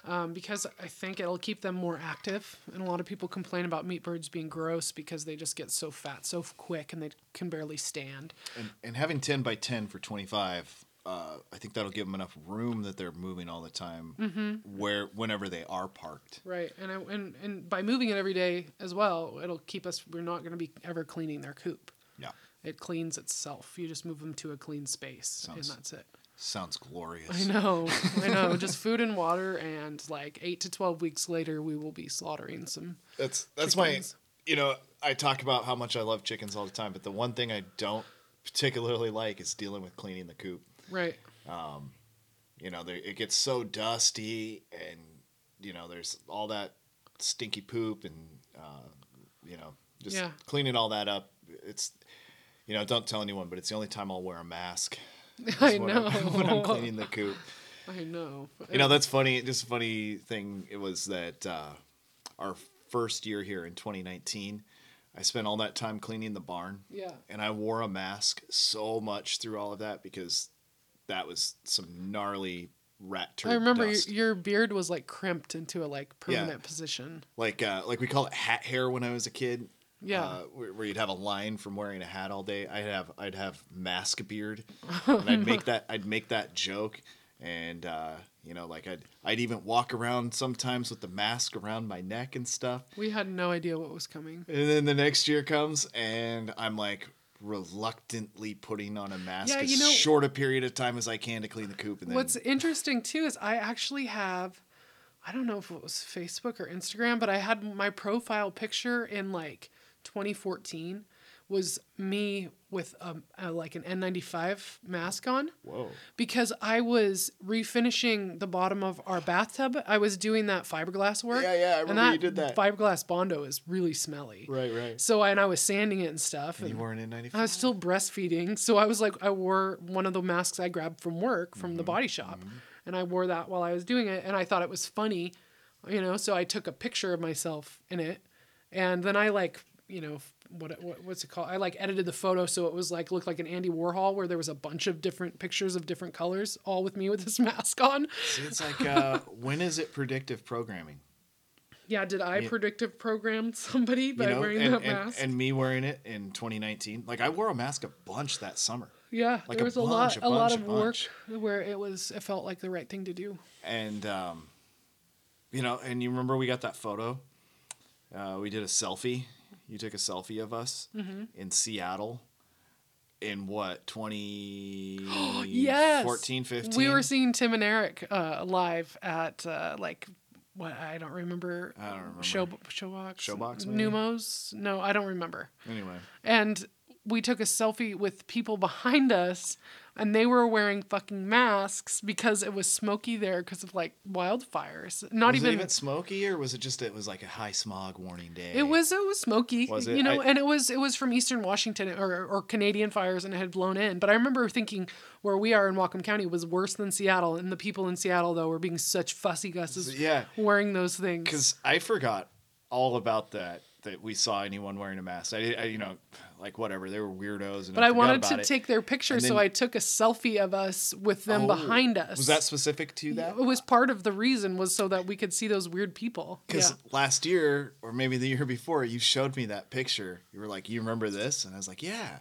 Um, because I think it'll keep them more active. And a lot of people complain about meat birds being gross because they just get so fat so quick and they can barely stand. And, and having 10 by 10 for 25, uh, I think that'll give them enough room that they're moving all the time Mm-hmm. where whenever they are parked. Right. And, I, and, and by moving it every day as well, it'll keep us, we're not going to be ever cleaning their coop. Yeah. it cleans itself. You just move them to a clean space, Sounds- and that's it. Sounds glorious. I know, I know. Just food and water, and like eight to twelve weeks later, we will be slaughtering some. That's that's Chickens. my you know, I talk about how much I love chickens all the time, but the one thing I don't particularly like is dealing with cleaning the coop. Right. Um, You know, there, it gets so dusty and you know, there's all that stinky poop and uh, you know, just Yeah. cleaning all that up. It's you know, don't tell anyone, but it's the only time I'll wear a mask. [LAUGHS] I when [LAUGHS] know. I'm, when I'm cleaning the coop. I know. You know, that's funny. Just a funny thing. It was that uh, our first year here in 2019, I spent all that time cleaning the barn. Yeah. And I wore a mask so much through all of that because that was some gnarly rat turd I remember your, beard was like crimped into a like Yeah. permanent position. like uh, like we call it hat hair when I was a kid. Yeah. Uh, where, where you'd have a line from wearing a hat all day. I'd have I'd have mask beard, [LAUGHS] and I'd make that I'd make that joke, and uh, you know like I'd I'd even walk around sometimes with the mask around my neck and stuff. We had no idea what was coming. And then the next year comes, and I'm like reluctantly putting on a mask Yeah, as you know- short a period of time as I can to clean the coop. And then What's interesting too is I actually have, I don't know if it was Facebook or Instagram, but I had my profile picture in like 2014 was me with a, a like an N95 mask on whoa, because I was refinishing the bottom of our bathtub. I was doing that fiberglass work. Yeah, yeah, I and remember you did that. Fiberglass bondo is really smelly. right, right. So and I was sanding it and stuff. And you wore an N95. I was still breastfeeding, so I was like, I wore one of the masks I grabbed from work from Mm-hmm. the body shop, and I wore that while I was doing it, and I thought it was funny, you know. So I took a picture of myself in it, and then I like, you know, what, what what's it called? I like edited the photo so it was like looked like an Andy Warhol where there was a bunch of different pictures of different colors, all with me with this [LAUGHS] mask on. See, it's like uh, [LAUGHS] when is it predictive programming? Yeah, did I Yeah. predictive program [LAUGHS] somebody You by know, wearing and, that and, mask? and me wearing it in 2019. Like I wore a mask a bunch that summer, yeah, like there a was a, bunch, lot, a lot of work where it was, it felt like the right thing to do. and um, you know, and you remember we got that photo. Uh, we did a selfie. You took a selfie of us Mm-hmm. in Seattle. In what 20 [GASPS] yes 14, 15? we were seeing tim and eric uh, live at uh, like what i don't remember I don't remember. show showbox Showbox, maybe? numos no i don't remember Anyway, and we took a selfie with people behind us and they were wearing fucking masks because it was smoky there because of like wildfires not was even, it even smoky or was it just it was like a high smog warning day? it was it was smoky, Was it? you know, I- and it was it was from Eastern Washington or, or Canadian fires and it had blown in. But I remember thinking where we are in Whatcom County was worse than Seattle, and the people in Seattle though were being such fussy gusses, Yeah. wearing those things. because I forgot all about that. That we saw anyone wearing a mask. I, I you know, like whatever. They were weirdos. And But I forgot wanted to it. take their picture, And so I took a selfie of us with them Oh, behind us. Was that specific to that? It was part of the reason was so that we could see those weird people. Because Yeah. last year, or maybe the year before, you showed me that picture. You were like, "You remember this?" And I was like, "Yeah."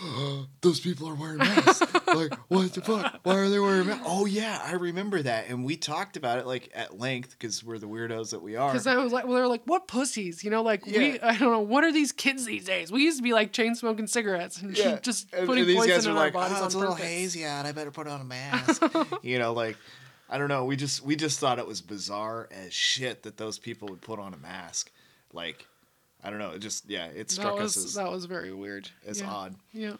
[GASPS] Those people are wearing masks. [LAUGHS] like, what the fuck? Why are they wearing masks? Oh yeah, I remember that, and we talked about it like at length because we're the weirdos that we are. Because I was like, well, they're like, what pussies? You know, like we, I don't know, what are these kids these days? We used to be like chain smoking cigarettes and yeah, just and, putting and these poison guys in are our like, bodies "Oh, on it's a little purpose. hazy out. I better put on a mask." [LAUGHS] you know, like. I don't know. We just we just thought it was bizarre as shit that those people would put on a mask. Like, I don't know. It just yeah, it That struck was us as, that was very weird. as yeah. odd. Yeah.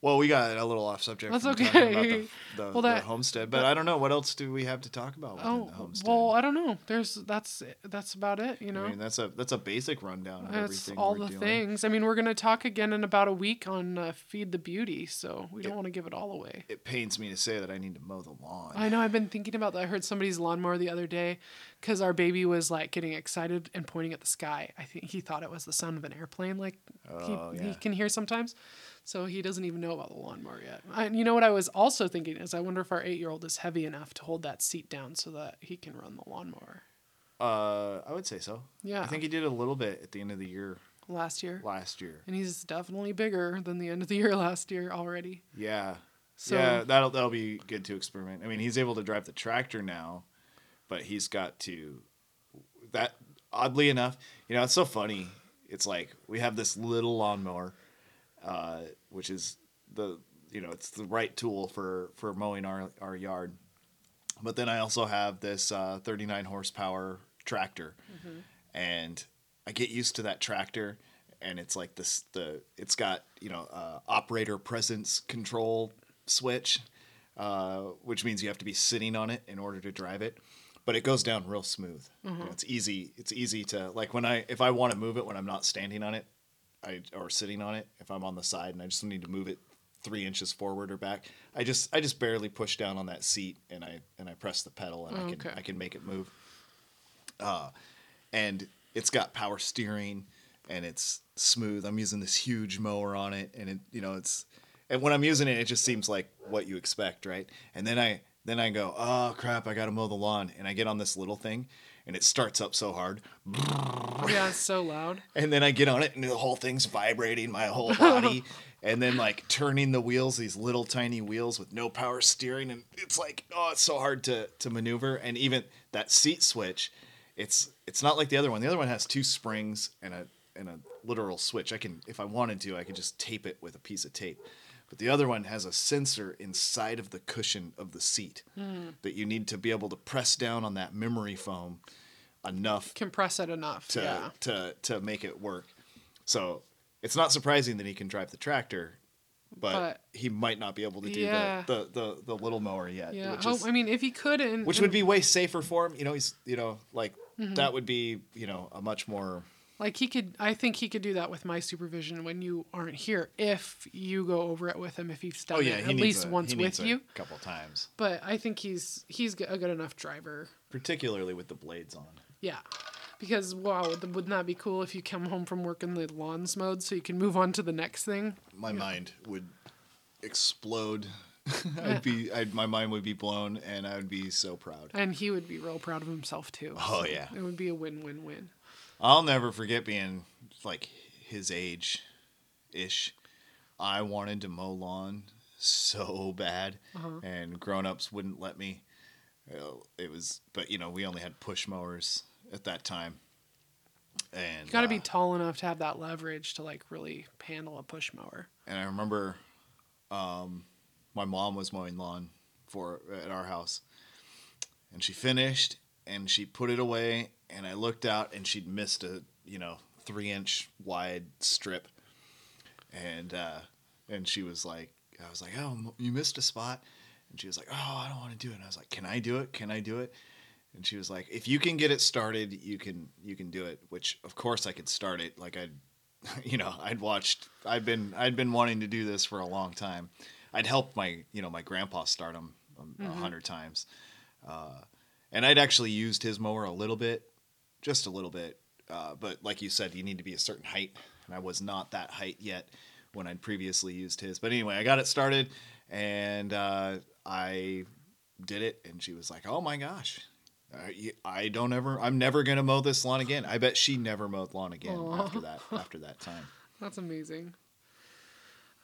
Well, we got a little off subject. That's from talking about okay. the, [LAUGHS] the, Well, the homestead, but I don't know what else do we have to talk about Oh the homestead. well, I don't know. There's that's that's about it. You know. I mean, that's a that's a basic rundown of That's everything. all the doing. things. I mean, we're gonna talk again in about a week on uh, feed the beauty, so we don't want to give it all away. It pains me to say that I need to mow the lawn. I know. I've been thinking about that. I heard somebody's lawnmower the other day because our baby was like getting excited and pointing at the sky. I think he thought it was the sound of an airplane, like Oh, he, he can hear sometimes. So he doesn't even know about the lawnmower yet. And you know what I was also thinking is I wonder if our eight year old is heavy enough to hold that seat down so that he can run the lawnmower. Uh, I would say so. Yeah. I think he did a little bit at the end of the year Last year. last year. And he's definitely bigger than the end of the year last year already. Yeah. So- yeah, that'll that'll be good to experiment. I mean, he's able to drive the tractor now, but he's got to that oddly enough, you know, it's so funny. It's like we have this little lawnmower uh, which is the you know it's the right tool for for mowing our our yard. But then I also have this uh, 39 horsepower tractor, and I get used to that tractor, and it's like this the it's got you know uh, operator presence control switch, uh, which means you have to be sitting on it in order to drive it. But it goes down real smooth. You know, it's easy. It's easy to like when I if I want to move it when I'm not standing on it, I or sitting on it. If I'm on the side and I just need to move it three inches forward or back, I just I just barely push down on that seat and I and I press the pedal and I can. I can make it move. Uh, and it's got power steering and it's smooth. I'm using this huge mower on it, and it you know it's and when I'm using it, it just seems like what you expect, right? And then I then I go, oh crap, I got to mow the lawn, and I get on this little thing, and it starts up so hard, [LAUGHS] Yeah, it's so loud. and then I get on it, and the whole thing's vibrating my whole body. [LAUGHS] And then like turning the wheels, these little tiny wheels with no power steering, and it's like oh, it's so hard to to maneuver. And even that seat switch, it's it's not like the other one. The other one has two springs and a and a literal switch. I can if I wanted to, I could just tape it with a piece of tape. But the other one has a sensor inside of the cushion of the seat that you need to be able to press down on that memory foam enough Compress it enough. to yeah. to to make it work. So it's not surprising that he can drive the tractor, but, But- he might not be able to do Yeah. the, the, the, the little mower yet. Yeah. which, is- I mean, if he could, and which would be way safer for him. You know, he's you know like Mm-hmm. that would be you know a much more like he could. I think he could do that with my supervision when you aren't here. If you go over it with him, if he's done oh yeah it at least a- once with needs a couple times, But I think he's he's a good enough driver. particularly with the blades on. Yeah. Because wow, would- wouldn't that be cool if you come home from work in the lawn's mode so you can move on to the next thing? My mind would explode. [LAUGHS] I'd be I'd, my mind would be blown and I would be so proud. And he would be real proud of himself too. Oh, yeah. It would be a win-win-win. I'll never forget being like his age ish. I wanted to mow lawn so bad, and grown ups wouldn't let me. Uh, It was, but you know, we only had push mowers at that time. And You got to uh, be tall enough to have that leverage to like really handle a push mower. and I remember um, my mom was mowing lawn for at our house, and she finished and she put it away, and I looked out and she'd missed a you know three inch wide strip, and uh, and she was like, I was like, oh, you missed a spot, and she was like, oh, I don't want to do it, and I was like, can I do it? Can I do it? And she was like, if you can get it started, you can you can do it. Which of course I could start it. Like I'd [LAUGHS] you know, I'd watched. I'd been I'd been wanting to do this for a long time. I'd helped my you know my grandpa start them a 100 times, uh, and I'd actually used his mower a little bit, just a little bit. Uh, but like you said, you need to be a certain height, and I was not that height yet when I'd previously used his. But anyway, I got it started, and uh, I did it, and she was like, "Oh my gosh." Uh, I don't ever. I'm never gonna mow this lawn again. I bet she never mowed lawn again Aw. after that. After that [LAUGHS] time. That's amazing.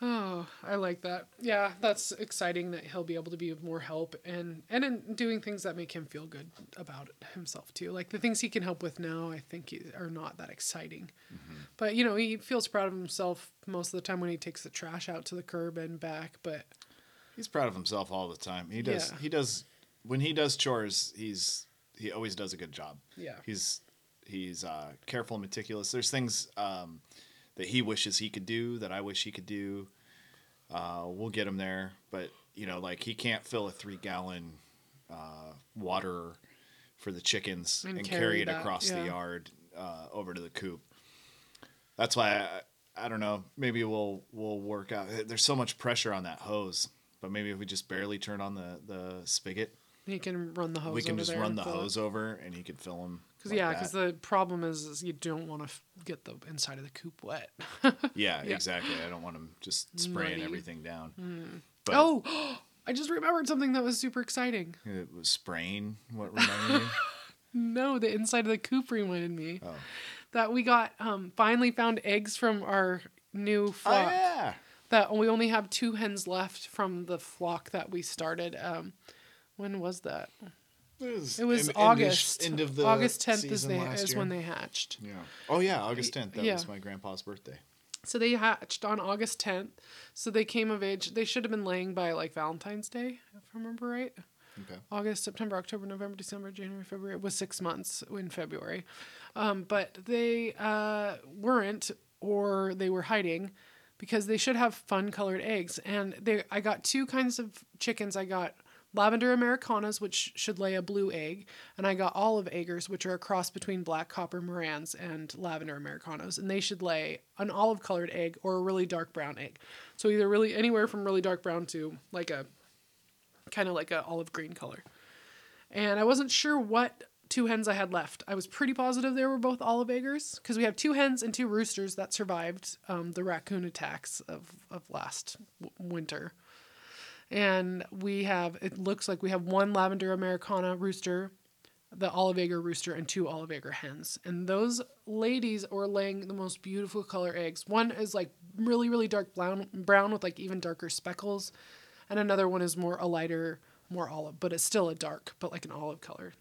Oh, I like that. Yeah, that's exciting that he'll be able to be of more help and and in doing things that make him feel good about himself too. Like the things he can help with now, I think are not that exciting. But you know, he feels proud of himself most of the time when he takes the trash out to the curb and back. But He's proud of himself all the time. He does. Yeah. He does. When he does chores, he's he always does a good job. Yeah. He's he's uh, careful and meticulous. There's things um, that he wishes he could do that I wish he could do. Uh, we'll get him there, but you know, like he can't fill a three gallon uh, water for the chickens And and, carry it that, across yeah. the yard uh, over to the coop. That's why I, I don't know. Maybe we'll we'll work out. There's so much pressure on that hose, but maybe if we just barely turn on the the spigot, he can run the hose. we can just run the fill it. hose over, and he could fill them. Cause yeah, because the problem is, is you don't want to f- get the inside of the coop wet. [LAUGHS] yeah, yeah. exactly. I don't want him just spraying Muddy. Everything down. But oh, [GASPS] I just remembered something that was super exciting. it was spraying. What reminded you? [LAUGHS] No, the inside of the coop reminded me Oh. that we got um, finally found eggs from our new flock. Oh flock. yeah. That we only have two hens left from the flock that we started. Um, when was that? It was, It was em- endish- August. End of the August tenth is they last is when they hatched. Yeah. Oh yeah, August tenth. That Yeah. was my grandpa's birthday. So they hatched on August 10th. So they came of age. They should have been laying by like Valentine's Day, if I remember right. Okay. August, September, October, November, December, January, February. It was six months in February. Um, but they uh, weren't, or they were hiding because they should have fun colored eggs. And they, I got two kinds of chickens. I got lavender Ameraucanas, which should lay a blue egg, and I got olive eggers, which are a cross between black copper Marans and lavender Ameraucanas, and they should lay an olive colored egg or a really dark brown egg. So either really anywhere from really dark brown to like a kind of like a olive green color. And I wasn't sure what two hens I had left. I was pretty positive they were both olive eggers because we have two hens and two roosters that survived um, the raccoon attacks of, of last w- winter. And we have, it looks like we have one lavender Ameraucana rooster, the olive egger rooster, and two olive egger hens. And those ladies are laying the most beautiful color eggs. One is like really, really dark brown, brown with like even darker speckles. And another one is more a lighter, more olive, but it's still a dark, but like an olive color.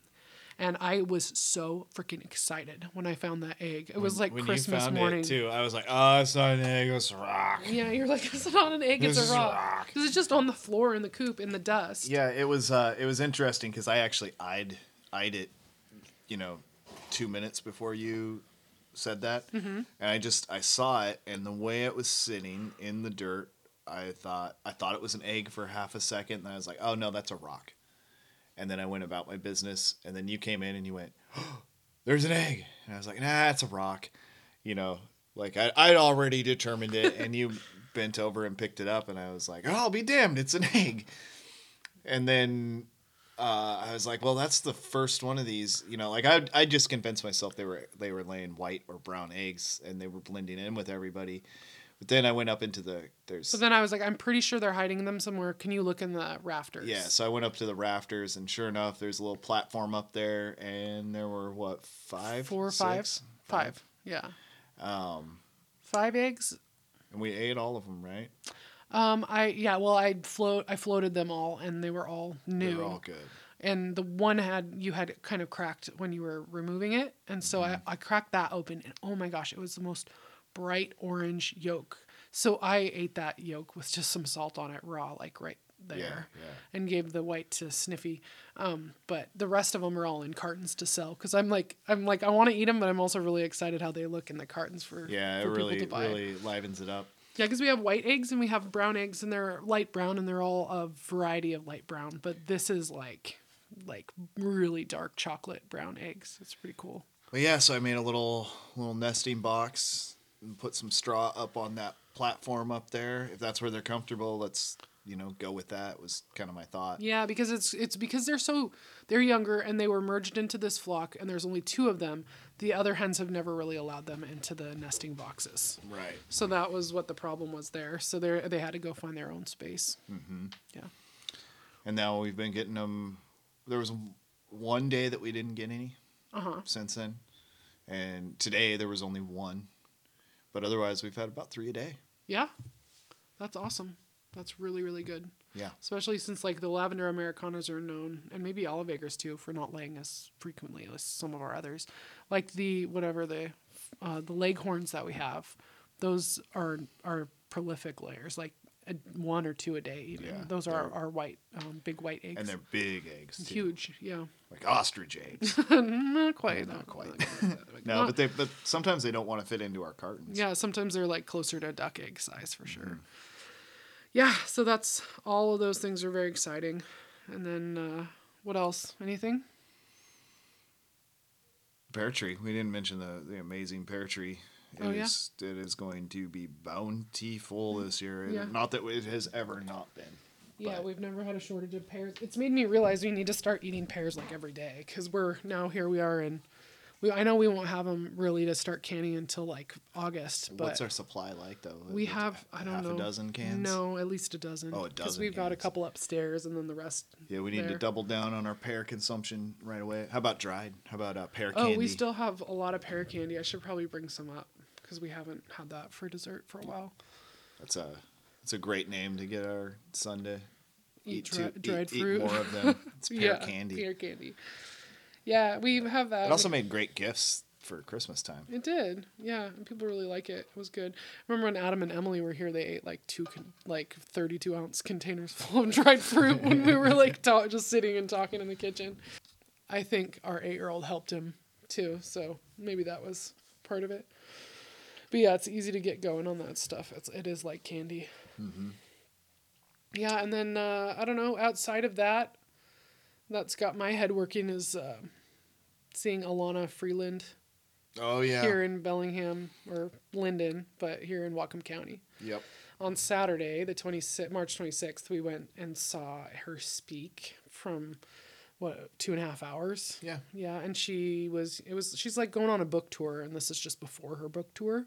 And I was so freaking excited when I found that egg. It was like when Christmas you found morning. it too, I was like, oh, it's not an egg, it's a rock. Yeah, you're like, it's not an egg, it's This a rock. Because it's just on the floor in the coop in the dust. Yeah, it was uh, it was interesting because I actually eyed eyed it, you know, two minutes before you said that, mm-hmm. and I just I saw it, and the way it was sitting in the dirt, I thought I thought it was an egg for half a second, and I was like, oh no, that's a rock, and then I went about my business, and then you came in and you went, oh, [GASPS] there's an egg, and I was like, nah, it's a rock, you know, like I I'd already determined it, and you [LAUGHS] bent over and picked it up, and I was like, oh, I'll be damned, it's an egg. And then uh, I was like, well, that's the first one of these. You know, like I I just convinced myself they were they were laying white or brown eggs and they were blending in with everybody. But then I went up into the there's So then I was like, I'm pretty sure they're hiding them somewhere. Can you look in the rafters? yeah. So I went up to the rafters and sure enough, there's a little platform up there and there were what five, Four five? Five. Yeah. Um, Five eggs. and we ate all of them, right? Um, I yeah, well, I float, I floated them all, and they were all new. They were all good. and the one had you had kind of cracked when you were removing it and so Mm-hmm. I, I cracked that open and oh my gosh it was the most bright orange yolk so i ate that yolk with just some salt on it raw like right there Yeah, yeah. and gave the white to sniffy um, but the rest of them are all in cartons to sell because i'm like i'm like i want to eat them but i'm also really excited how they look in the cartons for Yeah, it really people to buy really livens it up. yeah, because we have white eggs and we have brown eggs, and they're light brown, and they're all a variety of light brown. But this is like, like really dark chocolate brown eggs. It's pretty cool. But yeah, so I made a little little nesting box and put some straw up on that platform up there. If that's where they're comfortable, let's you know go with that. Was kind of my thought. Yeah, because it's it's because they're so they're younger and they were merged into this flock, and there's only two of them. The other hens have never really allowed them into the nesting boxes. Right. So that was what the problem was there. So they they had to go find their own space. Mm-hmm. Yeah. And now we've been getting them. There was one day that we didn't get any Uh huh. since then, and today there was only one. But otherwise, we've had about three a day. Yeah. That's awesome. That's really really good. Yeah. especially since like the lavender Ameraucanas are known and maybe olive eggers too for not laying as frequently as some of our others like the whatever the uh, the leghorns that we have those are are prolific layers like a, one or two a day even Yeah, those are they're- our white um, big white eggs And they're big eggs. Too. huge yeah Like ostrich eggs. [LAUGHS] not quite Not quite. [LAUGHS] Like, no, not- but they but sometimes they don't want to fit into our cartons. yeah sometimes they're like closer to duck egg size for sure yeah so that's all of those things are very exciting and then uh, what else anything Pear tree. We didn't mention the, the amazing pear tree. It Oh, yeah? is- it is going to be bountiful this year. Yeah. Not that it has ever not been. Yeah, But- we've never had a shortage of pears. It's made me realize we need to start eating pears like every day because we're now here we are and we I know we won't have them really to start canning until like August, but What's our supply like though? we have I don't half know a dozen cans. No, at least a dozen. Oh, a dozen. Because we've got a couple upstairs and then the rest. Yeah, we need to double down on our pear consumption right away. How about dried? How about uh, pear Oh, candy? Oh, we still have a lot of pear candy. I should probably bring some up because we haven't had that for dessert for a while. That's a that's a great name to get our son to Eat, to- dri- dried eat fruit. more of them. [LAUGHS] It's pear yeah, candy. Pear candy. Yeah, we have that. It also made great gifts for Christmas time. It did, yeah. And people really like it. It was good. I remember when Adam and Emily were here, they ate like two, con- like thirty-two ounce containers [LAUGHS] full of dried fruit when we were like ta- just sitting and talking in the kitchen. I think our eight-year-old helped him too, so maybe that was part of it. But yeah, it's easy to get going on that stuff. It's it is like candy. Yeah, and then uh, I don't know. Outside of that, that's got my head working is uh, seeing Elana Freeland Oh yeah. here in Bellingham or Lynden, but here in Whatcom County. Yep. On Saturday, the 26th, March 26th, we went and saw her speak from what two and a half hours. Yeah. Yeah, and she was it was she's like going on a book tour, and this is just before her book tour.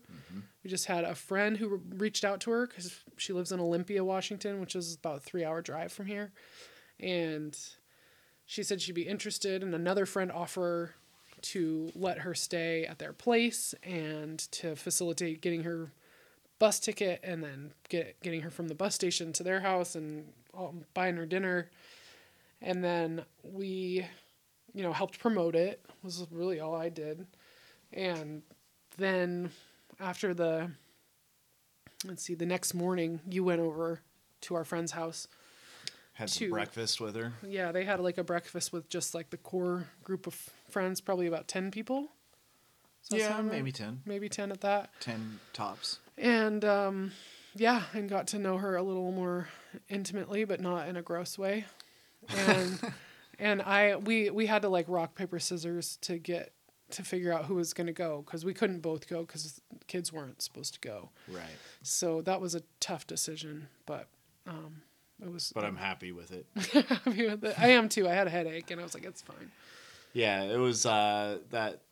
We just had a friend who re- reached out to her because she lives in Olympia, Washington, which is about a three hour drive from here, and she said she'd be interested, and another friend offer to let her stay at their place and to facilitate getting her bus ticket and then get getting her from the bus station to their house and um, buying her dinner and then we you know helped promote it was really all i did and then after the let's see the next morning you went over to our friend's house Had some Two. breakfast with her. yeah they had like a breakfast with just like the core group of friends probably about 10 people that Yeah, maybe ten. maybe 10 at that Ten tops. and um, yeah, and got to know her a little more intimately, but not in a gross way. And [LAUGHS] and I we we had to like rock paper scissors to get to figure out who was going to go because we couldn't both go because kids weren't supposed to go. Right. So that was a tough decision, but um, it was. But I'm happy with it. [LAUGHS] happy with it. I am too. I had a headache, and I was like, "It's fine." Yeah, it was uh, that.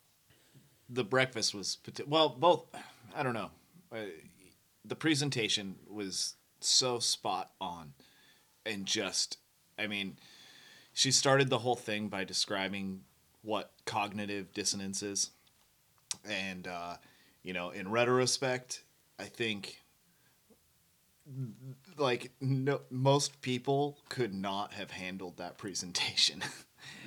The breakfast was well, both. I don't know. Uh, the presentation was so spot on, and just, I mean, she started the whole thing by describing what cognitive dissonance is, and uh, you know, in retrospect, I think like no most people could not have handled that presentation. [LAUGHS]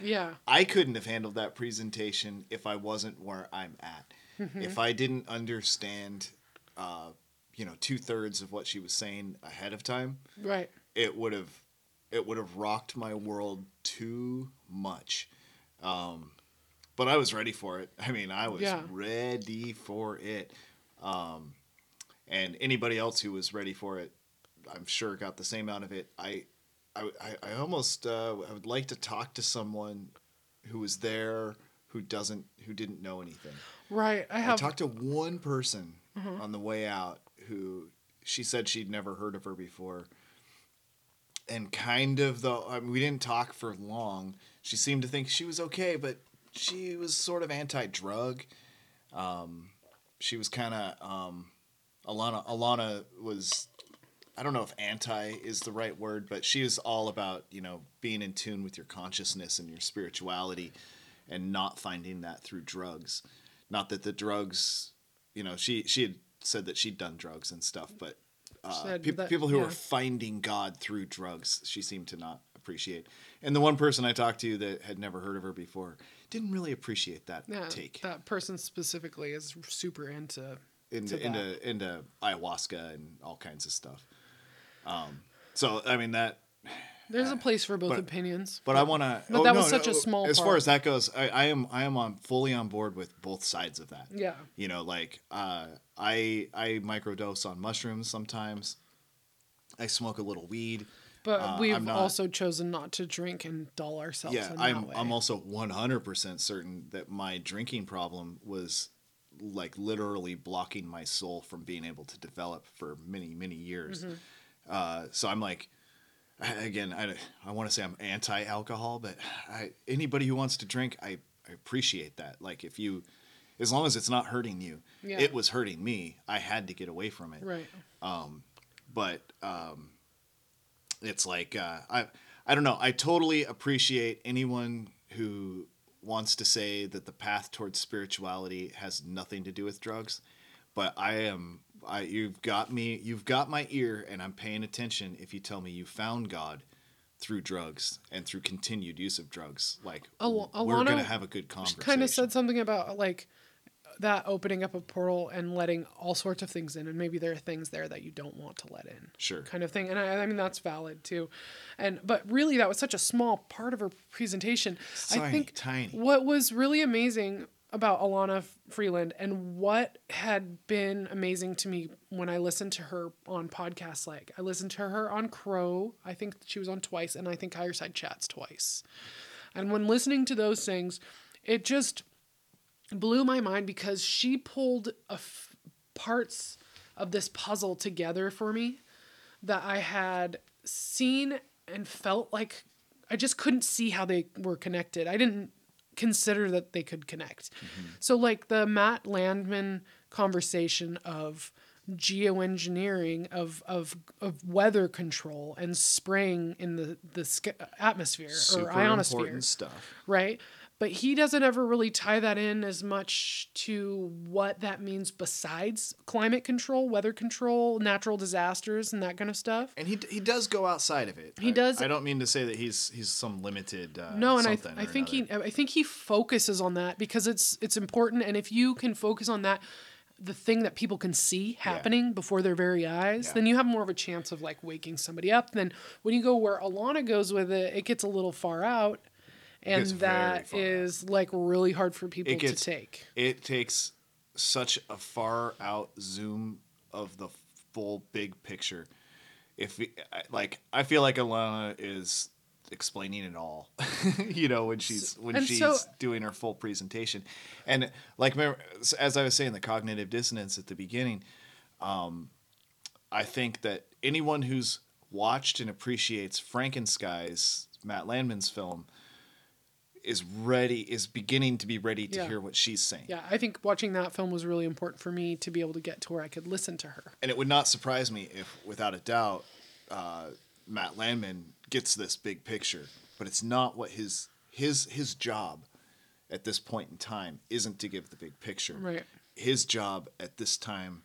Yeah. I couldn't have handled that presentation if I wasn't where I'm at. Mm-hmm. If I didn't understand, uh, you know, two thirds of what she was saying ahead of time, Right. it would have, it would have rocked my world too much. Um, but I was ready for it. [LAUGHS] I mean, I was Yeah. ready for it. Um, and anybody else who was ready for it, I'm sure got the same out of it. I, I, I- I almost uh, I would like to talk to someone who was there who doesn't who didn't know anything. Right. I I have. talked to one person on the way out who she said she'd never heard of her before. And kind of though I mean, we didn't talk for long. She seemed to think she was okay, but she was sort of anti-drug. Um, she was kind of um, Elana. Elana was I don't know if anti is the right word, but she is all about, you know, being in tune with your consciousness and your spirituality and not finding that through drugs. Not that the drugs, you know, she she had said that she'd done drugs and stuff, but uh, pe- that- people who yeah. are finding God through drugs, she seemed to not appreciate. And the one person I talked to that had never heard of her before didn't really appreciate that yeah, take that person specifically is super into into to into into ayahuasca and all kinds of stuff. Um, so I mean that, There's a place for both But- opinions. but I want to. But that was such a small As far as that goes, I, I am I am on fully on board with both sides of that. Yeah. You know, like uh, I I microdose on mushrooms sometimes. I smoke a little weed. But Uh, we've not- also chosen not to drink and dull ourselves. yeah, in I'm way. I'm also 100% certain that my drinking problem was like literally blocking my soul from being able to develop for many many years. Mm-hmm. Uh, so I'm like, again, I, I want to say I'm anti-alcohol, but I, anybody who wants to drink, I, I appreciate that. Like if you, as long as it's not hurting you, Yeah. it was hurting me. I had to get away from it right. but um, it's like uh, I I don't know. I totally appreciate anyone who wants to say that the path towards spirituality has nothing to do with drugs, but I am I you've got me you've got my ear and I'm paying attention if you tell me you found God through drugs and through continued use of drugs. Like Al- we're Elana gonna have a good conversation Kind of said something about like that opening up a portal and letting all sorts of things in and maybe there are things there that you don't want to let in Sure. kind of thing. And I, I mean that's valid too. And but really that was such a small part of her presentation. I think tiny. what was really amazing about Elana Freeland and what had been amazing to me when i listened to her on podcasts. Like i listened to her on crow. I think she was on twice and i think Higherside Chats twice. And when listening to those things it just blew my mind because she pulled a f- parts of this puzzle together for me that I had seen and felt like I just couldn't see how they were connected. I didn't consider that they could connect. Mm-hmm. So like the Matt Landman conversation of geoengineering of of of weather control and spraying in the the atmosphere Super or ionosphere stuff. right? But he doesn't ever really tie that in as much to what that means besides climate control, weather control, natural disasters, and that kind of stuff. And he he does go outside of it. He I- does- I don't mean to say that he's he's some limited. Uh, No, and I, I think another. he I think he focuses on that because it's it's important, and if you can focus on that, the thing that people can see happening before their very eyes, Yeah. then you have more of a chance of like waking somebody up. Then when you go where Elana goes with it, it gets a little far out, and that out. like really hard for people It gets to take. It takes such a far out zoom of the full big picture. If we, like, I feel like Elana is explaining it all, [LAUGHS] you know, when she's when and she's so- doing her full presentation, and like remember, as I was saying, the cognitive dissonance at the beginning. Um, I think that anyone who's watched and appreciates Frankenskies, Matt Landman's film, is ready, is beginning to be ready to Yeah. hear what she's saying. Yeah, I think watching that film was really important for me to be able to get to where I could listen to her. And it would not surprise me if, without a doubt, uh, Matt Landman gets this big picture. But it's not what his his his job at this point in time isn't to give the big picture. Right. His job at this time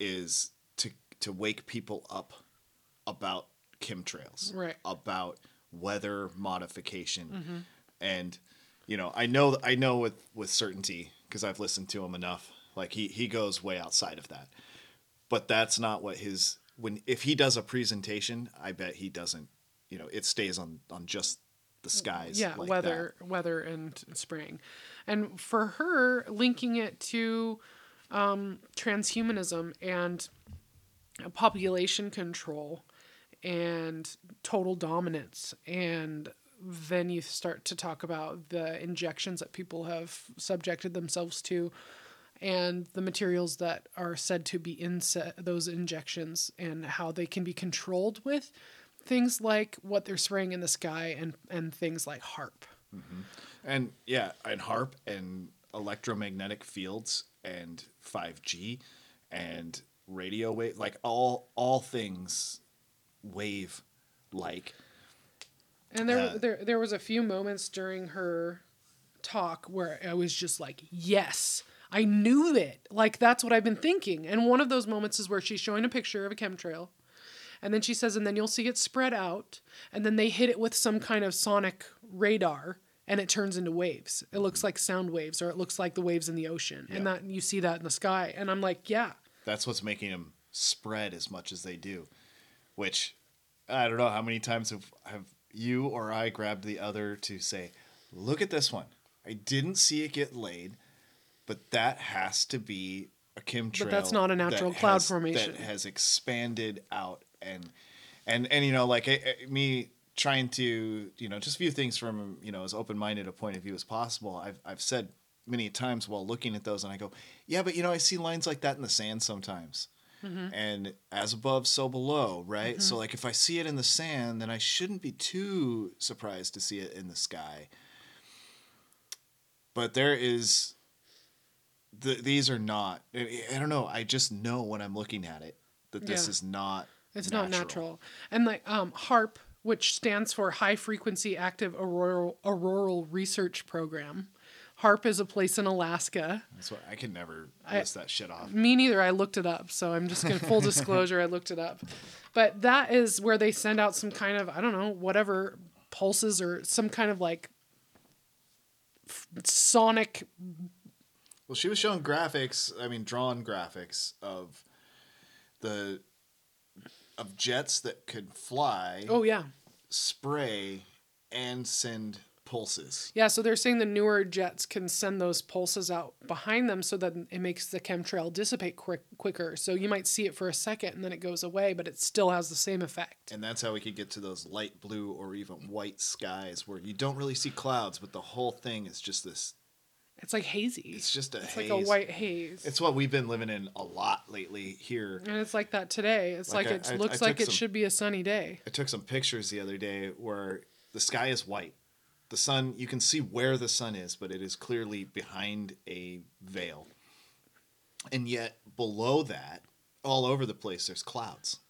is to to wake people up about chemtrails. Right. About weather modification. And you know, I know I know with with certainty because I've listened to him enough. Like he he goes way outside of that. But that's not what his when if he does a presentation, I bet he doesn't, you know, it stays on on just the skies. yeah like weather weather and spraying and for her linking it to um, transhumanism and population control and total dominance and then you start to talk about the injections that people have subjected themselves to and the materials that are said to be in se- those injections and how they can be controlled with things like what they're spraying in the sky and, and things like HAARP. that. And yeah, and HAARP and electromagnetic fields and 5G and radio wave like all all things wave like And there, Uh, there, there was a few moments during her talk where I was just like, yes, I knew it. Like, that's what I've been thinking. And one of those moments is where she's showing a picture of a chemtrail. And then she says, and then you'll see it spread out. And then they hit it with some kind of sonic radar and it turns into waves. It looks like sound waves or it looks like the waves in the ocean. And that you see that in the sky. And I'm like, yeah. that's what's making them spread as much as they do which i don't know how many times have, have you or i grabbed the other to say look at this one. I didn't see it get laid but that has to be a chemtrail But that's not a natural cloud has- formation. that has expanded out and and and you know like eh, eh, me trying to you know just view things from you know as open-minded a point of view as possible. I've i've said many times while looking at those and i go yeah but you know i see lines like that in the sand sometimes and as above so below right so like if i see it in the sand then i shouldn't be too surprised to see it in the sky but there is the, these are not I, I don't know i just know when i'm looking at it that this Yeah. is not It's not natural. And like um, HAARP, which stands for High Frequency Active Auroral, Auroral Research Program. HAARP is a place in Alaska. That's why I can never I- list that shit off. Me neither. I looked it up, so I'm just gonna full [LAUGHS] disclosure. I looked it up, but that is where they send out some kind of I don't know whatever pulses or some kind of like f- sonic Well, she was showing graphics. I mean, drawn graphics of the of jets that could fly, Oh yeah. spray, and send pulses. Yeah, so they're saying the newer jets can send those pulses out behind them so that it makes the chemtrail dissipate quick, quicker. So you might see it for a second and then it goes away, but it still has the same effect. And that's how we could get to those light blue or even white skies where you don't really see clouds, but the whole thing is just this. It's like hazy. It's just a It's haze. like a white haze. It's what we've been living in a lot lately here. and it's like that today. It's Like like, I- it I- I looks took like it some- should be a sunny day. I took some pictures the other day where the sky is white. The sun, you can see where the sun is, but it is clearly behind a veil. And yet, below that, all over the place, there's clouds.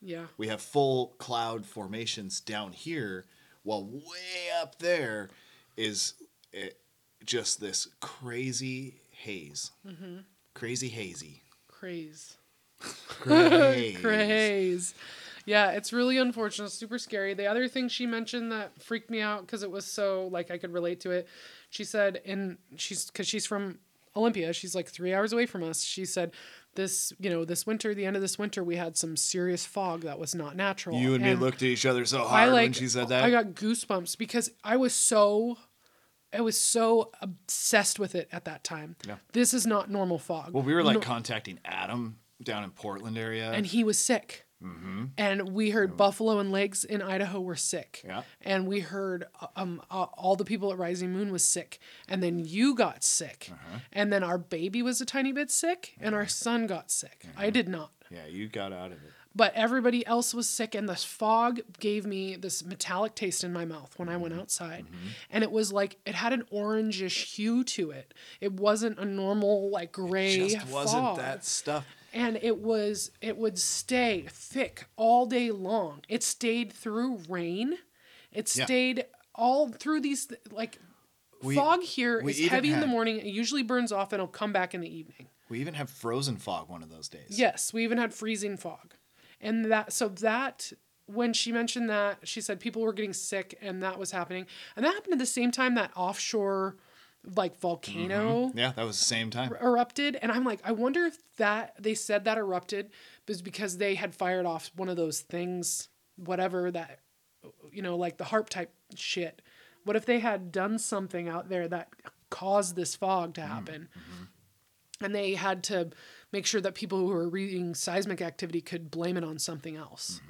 Yeah. We have full cloud formations down here, while way up there is it, just this crazy haze. Mm-hmm. Crazy hazy. Craze. Craze. [LAUGHS] Craze. Yeah, it's really unfortunate, super scary. The other thing she mentioned that freaked me out because it was so like I could relate to it. She said, and she's because she's from Olympia, she's like three hours away from us. She said, this you know this winter, the end of this winter, we had some serious fog that was not natural. You and me looked at each other so hard I like when she said that. I got goosebumps because I was so I was so obsessed with it at that time. Yeah. This is not normal fog. Well, we were like No- contacting Adam down in Portland area. and he was sick. Mm-hmm. And we heard Buffalo and Legs in Idaho were sick. Yeah. And we heard um, uh, all the people at Rising Moon was sick. And then you got sick. Uh-huh. And then our baby was a tiny bit sick. And our son got sick. I did not. yeah, you got out of it. But everybody else was sick. And the fog gave me this metallic taste in my mouth when I went Mm-hmm. outside. And it was like, it had an orangish hue to it. It wasn't a normal, like, gray It Just wasn't fog that stuff. And it was it would stay thick all day long. It stayed through rain. It Yeah. stayed all through these like We- fog here is heavy in the morning. It usually burns off and it'll come back in the evening. We even have frozen fog one of those days. yes we even had freezing fog. And that so that when she mentioned that she said people were getting sick and that was happening. And that happened at the same time that offshore like mm-hmm. volcano Yeah, that was the same time. Er, erupted and i'm like i wonder if that they said that erupted was because they had fired off one of those things whatever that you know like the HAARP type shit. What if they had done something out there that caused this fog to mm-hmm. happen? Mm-hmm. And they had to make sure that people who were reading seismic activity could blame it on something else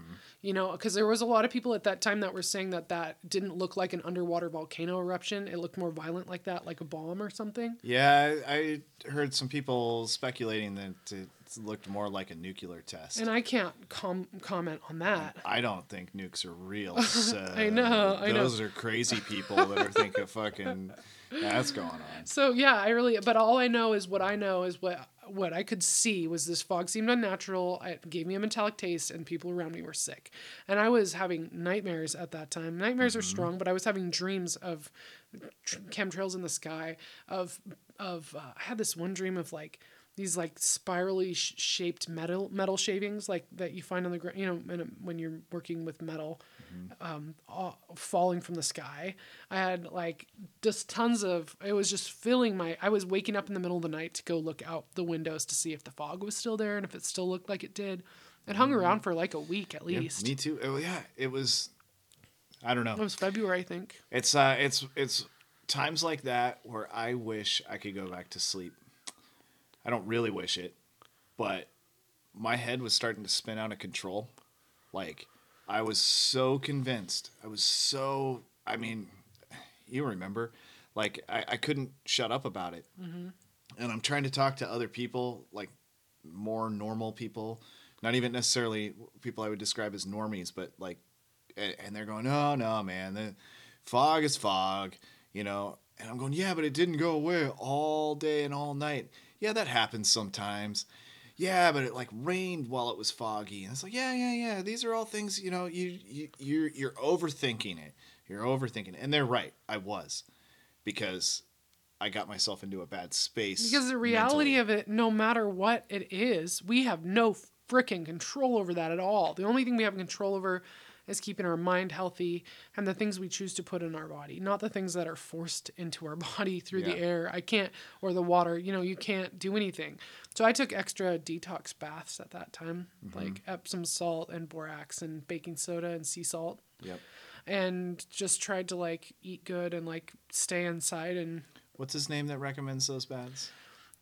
you know because there was a lot of people at that time that were saying that that didn't look like an underwater volcano eruption it looked more violent like that like a bomb or something Yeah, I, heard some people speculating that it looked more like a nuclear test. And I can't com- comment on that. I don't think nukes are real. [LAUGHS] So I know, I know. Those are crazy people that are thinking fucking that's going on. So yeah, I really. But all I know is what I know is what what I could see was this fog seemed unnatural. It gave me a metallic taste, and people around me were sick. And I was having nightmares at that time. Nightmares are strong, but I was having dreams of tr- chemtrails in the sky. Of of uh, I had this one dream of like these like spirally sh- shaped metal metal shavings like that you find on the ground you know a, when you're working with metal um, all, falling from the sky i had like just tons of it was just filling my i was waking up in the middle of the night to go look out the windows to see if the fog was still there and if it still looked like it did it hung around for like a week at Yeah, least me too. Oh yeah, it was. I don't know. it was february i think It's uh, it's it's times like that where I wish I could go back to sleep. I don't really wish it, but my head was starting to spin out of control. Like I was so convinced. I was so. I mean, you remember, like I, I couldn't shut up about it, mm-hmm. and I'm trying to talk to other people, like more normal people, not even necessarily people I would describe as normies, but like, and, and they're going, oh, no, man, the fog is fog, you know. And I'm going, yeah, but it didn't go away all day and all night. Yeah, that happens sometimes. Yeah, but it like rained while it was foggy, and it's like, yeah, yeah, yeah. These are all things, you know. You you you're you're overthinking it. You're overthinking it, and they're right. I was, because I got myself into a bad space. because the reality mentally. of it no matter what it is we have no freaking control over that at all the only thing we have control over is keeping our mind healthy and the things we choose to put in our body, not the things that are forced into our [LAUGHS] body through the air. I can't, or the water, you know, you can't do anything. So I took extra detox baths at that time, mm-hmm. like Epsom salt and borax and baking soda and sea salt Yep. and just tried to like eat good and like stay inside and What's his name that recommends those baths?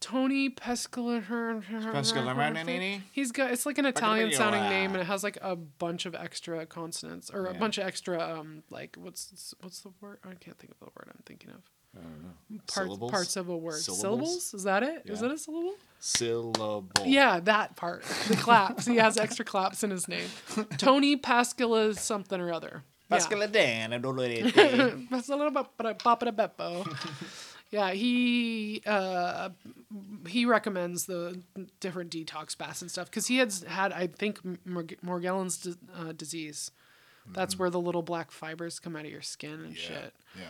Tony Pescalini. Pescalini? He's got it's like an Italian sounding name and it has like a bunch of extra consonants or a bunch of extra um like what's what's the word? I can't think of the word I'm thinking of. I don't know. Parts Syllables? parts of a word. Syllables? Syllables? Is that it? Is Yeah. it a syllable? Syllable. Yeah, that part. The claps. he has extra claps in his name. Tony Pascala something or other. Yeah. Pascaladana, That's a little bit, but I pop it a beppo. Yeah, he uh, he recommends the different detox baths and stuff because he had had I think Morgellons d- uh, disease. That's where the little black fibers come out of your skin and shit. Yeah.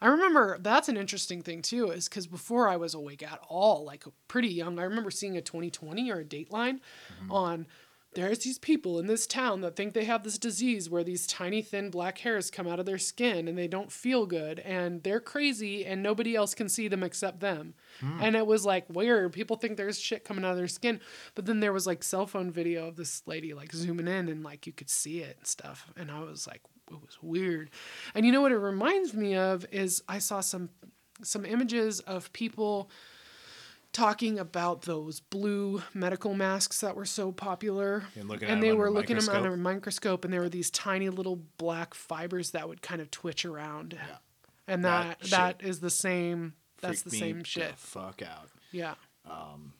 I remember that's an interesting thing too, is because before I was awake at all, like pretty young, I remember seeing a 2020 or a Dateline on there's these people in this town that think they have this disease where these tiny thin black hairs come out of their skin and they don't feel good and they're crazy and nobody else can see them except them. Hmm. And it was like weird. People think there's shit coming out of their skin. But then there was like cell phone video of this lady like zooming in and like you could see it and stuff. And I was like, it was weird. And you know what it reminds me of is I saw some some images of people talking about those blue medical masks that were so popular. And looking and they were looking at them under a microscope. and there were these tiny little black fibers that would kind of twitch around. Yeah. And That that that is the same. That's Freaked the me same the shit. fuck out. Yeah. Um,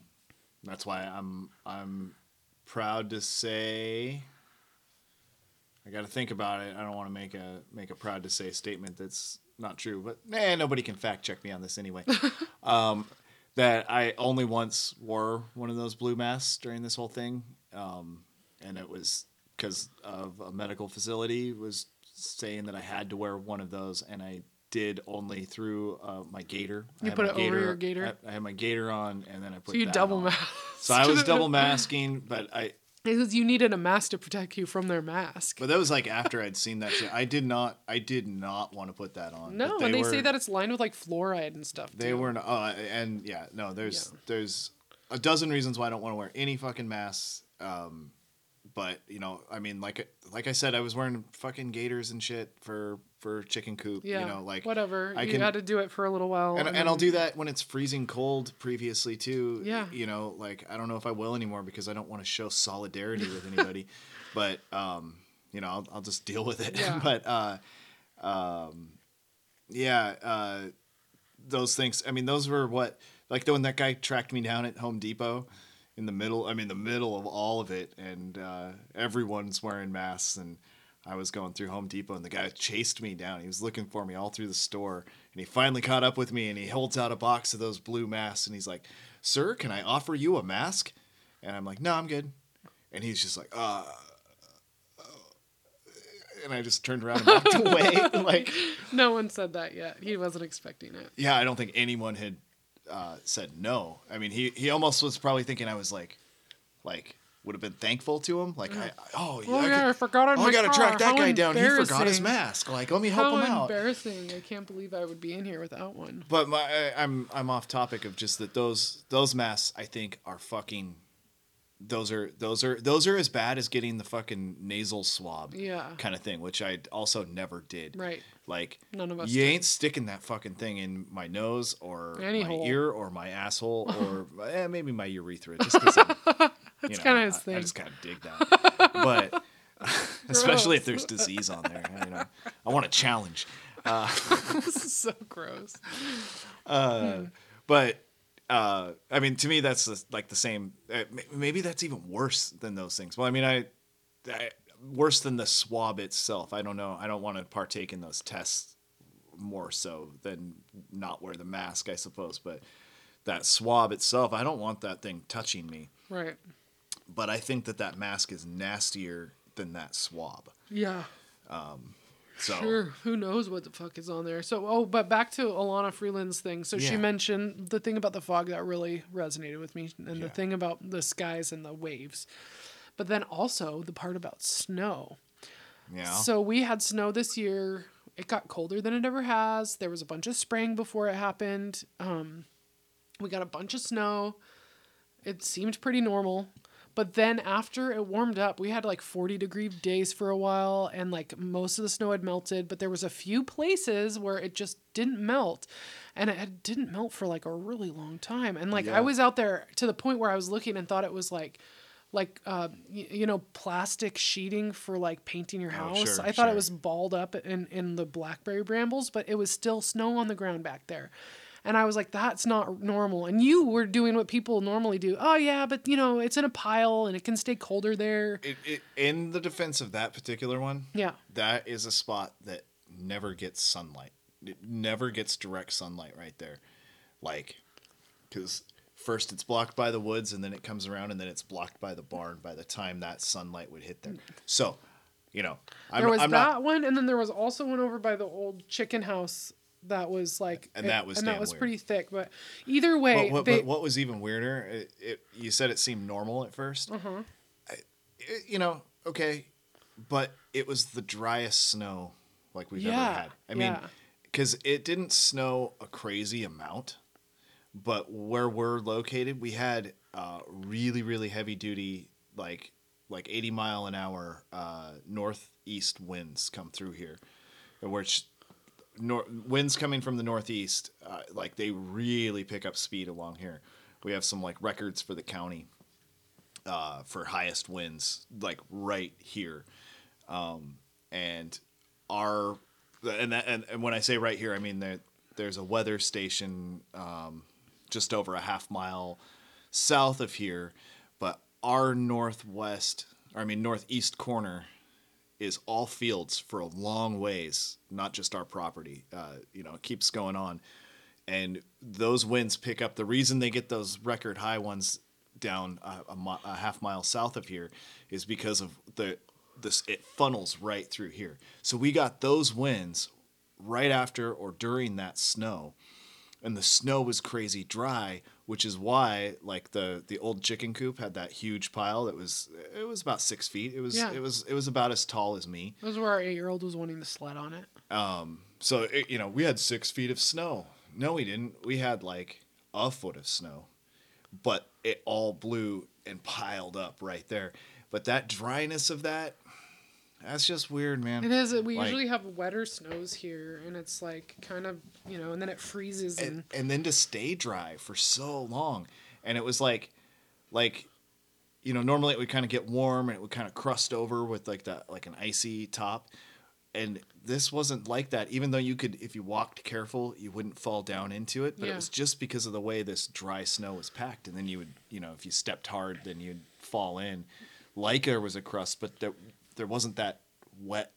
That's why I'm I'm proud to say I got to think about it. I don't want to make a make a proud to say statement that's not true, but nah, nobody can fact check me on this anyway. [LAUGHS] um, that I only once wore one of those blue masks during this whole thing, um, and it was because of a medical facility was saying that I had to wear one of those, and I did only through uh, my gator. I You had put my gator, over your gaiter? I, I had my gaiter on, and then I put So you double mask. So I was [LAUGHS] double masking, but I Because you needed a mask to protect you from their mask. but that was like after I'd seen that shit. I did not I did not want to put that on. no, but and they say that it's lined with like fluoride and stuff. they too. weren't. Uh, and yeah, no, there's Yeah. there's a dozen reasons why I don't want to wear any fucking masks. Um, but you know, I mean, like like I said, I was wearing fucking gaiters and shit for for chicken coop. Yeah. you know, like whatever. I you can- had to do it for a little while. and, and then- I'll do that when it's freezing cold previously too. Yeah. You know, like I don't know if I will anymore because I don't want to show solidarity with anybody. [LAUGHS] but um, you know, I'll, I'll just deal with it. Yeah. [LAUGHS] but uh um yeah, uh those things I mean those were what like the when that guy tracked me down at Home Depot in the middle I mean the middle of all of it and uh everyone's wearing masks and I was going through Home Depot and the guy chased me down. He was looking for me all through the store and he finally caught up with me and he holds out a box of those blue masks and he's like, "Sir, can I offer you a mask?" And I'm like, "No, I'm good." And he's just like, "Uh." uh," And I just turned around and walked [LAUGHS] away. Like, No one said that yet. He wasn't expecting it. yeah, I don't think anyone had uh, said no. I mean, he he almost was probably thinking I was like, like would have been thankful to him. Like, I, oh yeah, Oh I, yeah, I could- forgot oh, I gotta car. track that How guy down. He forgot his mask. Like, let me help How him out. embarrassing! I can't believe I would be in here without one. But my, I- I'm I'm off topic of just that those those masks I think are fucking. Those are those are those are as bad as getting the fucking nasal swab. Yeah. Kind of thing, which I also never did. Right. Like None of us You did. ain't sticking that fucking thing in my nose or Any my hole. ear or my asshole or [LAUGHS] eh, maybe my urethra. Just because [LAUGHS] that's kinda his I, I just kind of dig that. but [LAUGHS] especially if there's disease on there, you know, I want a challenge. [LAUGHS] this is so gross. But uh, I mean, to me, that's the, like the same. Uh, maybe that's even worse than those things. Well, I mean, I, I worse than the swab itself. I don't know. I don't want to partake in those tests more so than not wear the mask, I suppose. But that swab itself, I don't want that thing touching me. Right. But I think that that mask is nastier than that swab. Yeah. Um, So Sure. Who knows what the fuck is on there? So, oh, but back to Elana Freeland's thing. So she mentioned the thing about the fog that really resonated with me, and the thing about the skies and the waves. But then also the part about snow. Yeah. So we had snow this year. It got colder than it ever has. There was a bunch of spraying before it happened. Um, we got a bunch of snow. It seemed pretty normal. But then after it warmed up, we had like 40 degree days for a while and like most of the snow had melted, but there was a few places where it just didn't melt. And it had, didn't melt for like a really long time. And like Yeah. I was out there to the point where I was looking and thought it was like like uh, y- you know plastic sheeting for like painting your Oh, house. sure, I thought it was balled up in in the blackberry brambles, but it was still snow on the ground back there. And I was like, that's not normal. And you were doing what people normally do. Oh yeah, but you know, it's in a pile and it can stay colder there. It, it, in the defense of that particular one, Yeah. that is a spot that never gets sunlight. It never gets direct sunlight right there. Like, because first it's blocked by the woods and then it comes around and then it's blocked by the barn by the time that sunlight would hit there. So, you know, I'm, there was I'm that not. one, and then there was also one over by the old chicken house that was like, And that was and that was weird. pretty thick. But either way, What, what, they, what, was even weirder? It, it, you said it seemed normal at 1st Uh-huh. it- you know, okay, but it was the driest snow like we've ever had. I mean, yeah. because it didn't snow a crazy amount, but where we're located, we had uh, really, really heavy duty, like like 80 mile an hour uh, northeast winds come through here, which nor- winds coming from the northeast, uh, like they really pick up speed along here. We have some like records for the county uh, for highest winds, like right here. Um, and our and, that, and and when I say right here, I mean there there's a weather station um, just over a half mile south of here, but our northwest, or I mean northeast corner, is all fields for a long ways, not just our property. Uh, you know, it keeps going on, and those winds pick up. The reason they get those record high ones down a, a, mi- a half mile south of here is because of the this it funnels right through here. So we got those winds right after or during that snow and the snow was crazy dry, which is why like the the old chicken coop had that huge pile that was it was about six feet. It was Yeah. it was it was about as tall as me. That was where our eight year old was wanting to sled on it. Um, so it, you know we had six feet of snow. No, we didn't. We had like a foot of snow, but it all blew and piled up right there. But that dryness of that, that's just weird, man. It is. We Like- usually have wetter snows here, and it's like kind of you know, and then it freezes and, and, and then to stay dry for so long and it was like like you know normally it would kind of get warm and it would kind of crust over with like that like an icy top and this wasn't like that even though you could if you walked careful you wouldn't fall down into it but it was just because of the way this dry snow was packed and then you would you know if you stepped hard then you'd fall in like there was a crust but there, there wasn't that wet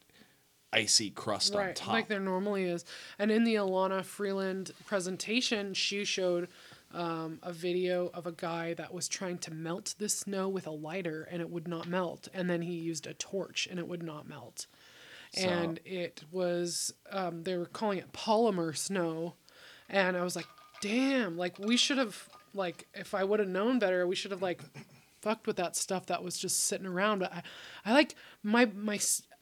icy crust on top like there normally is. And in the Elana Freeland presentation, she showed um, a video of a guy that was trying to melt the snow with a lighter, and it would not melt. And then he used a torch, and it would not melt. So- And it was um, they were calling it polymer snow, and I was like, damn, like we should have like if I would have known better, we should have like fucked with that stuff that was just sitting around. But I, I like my my.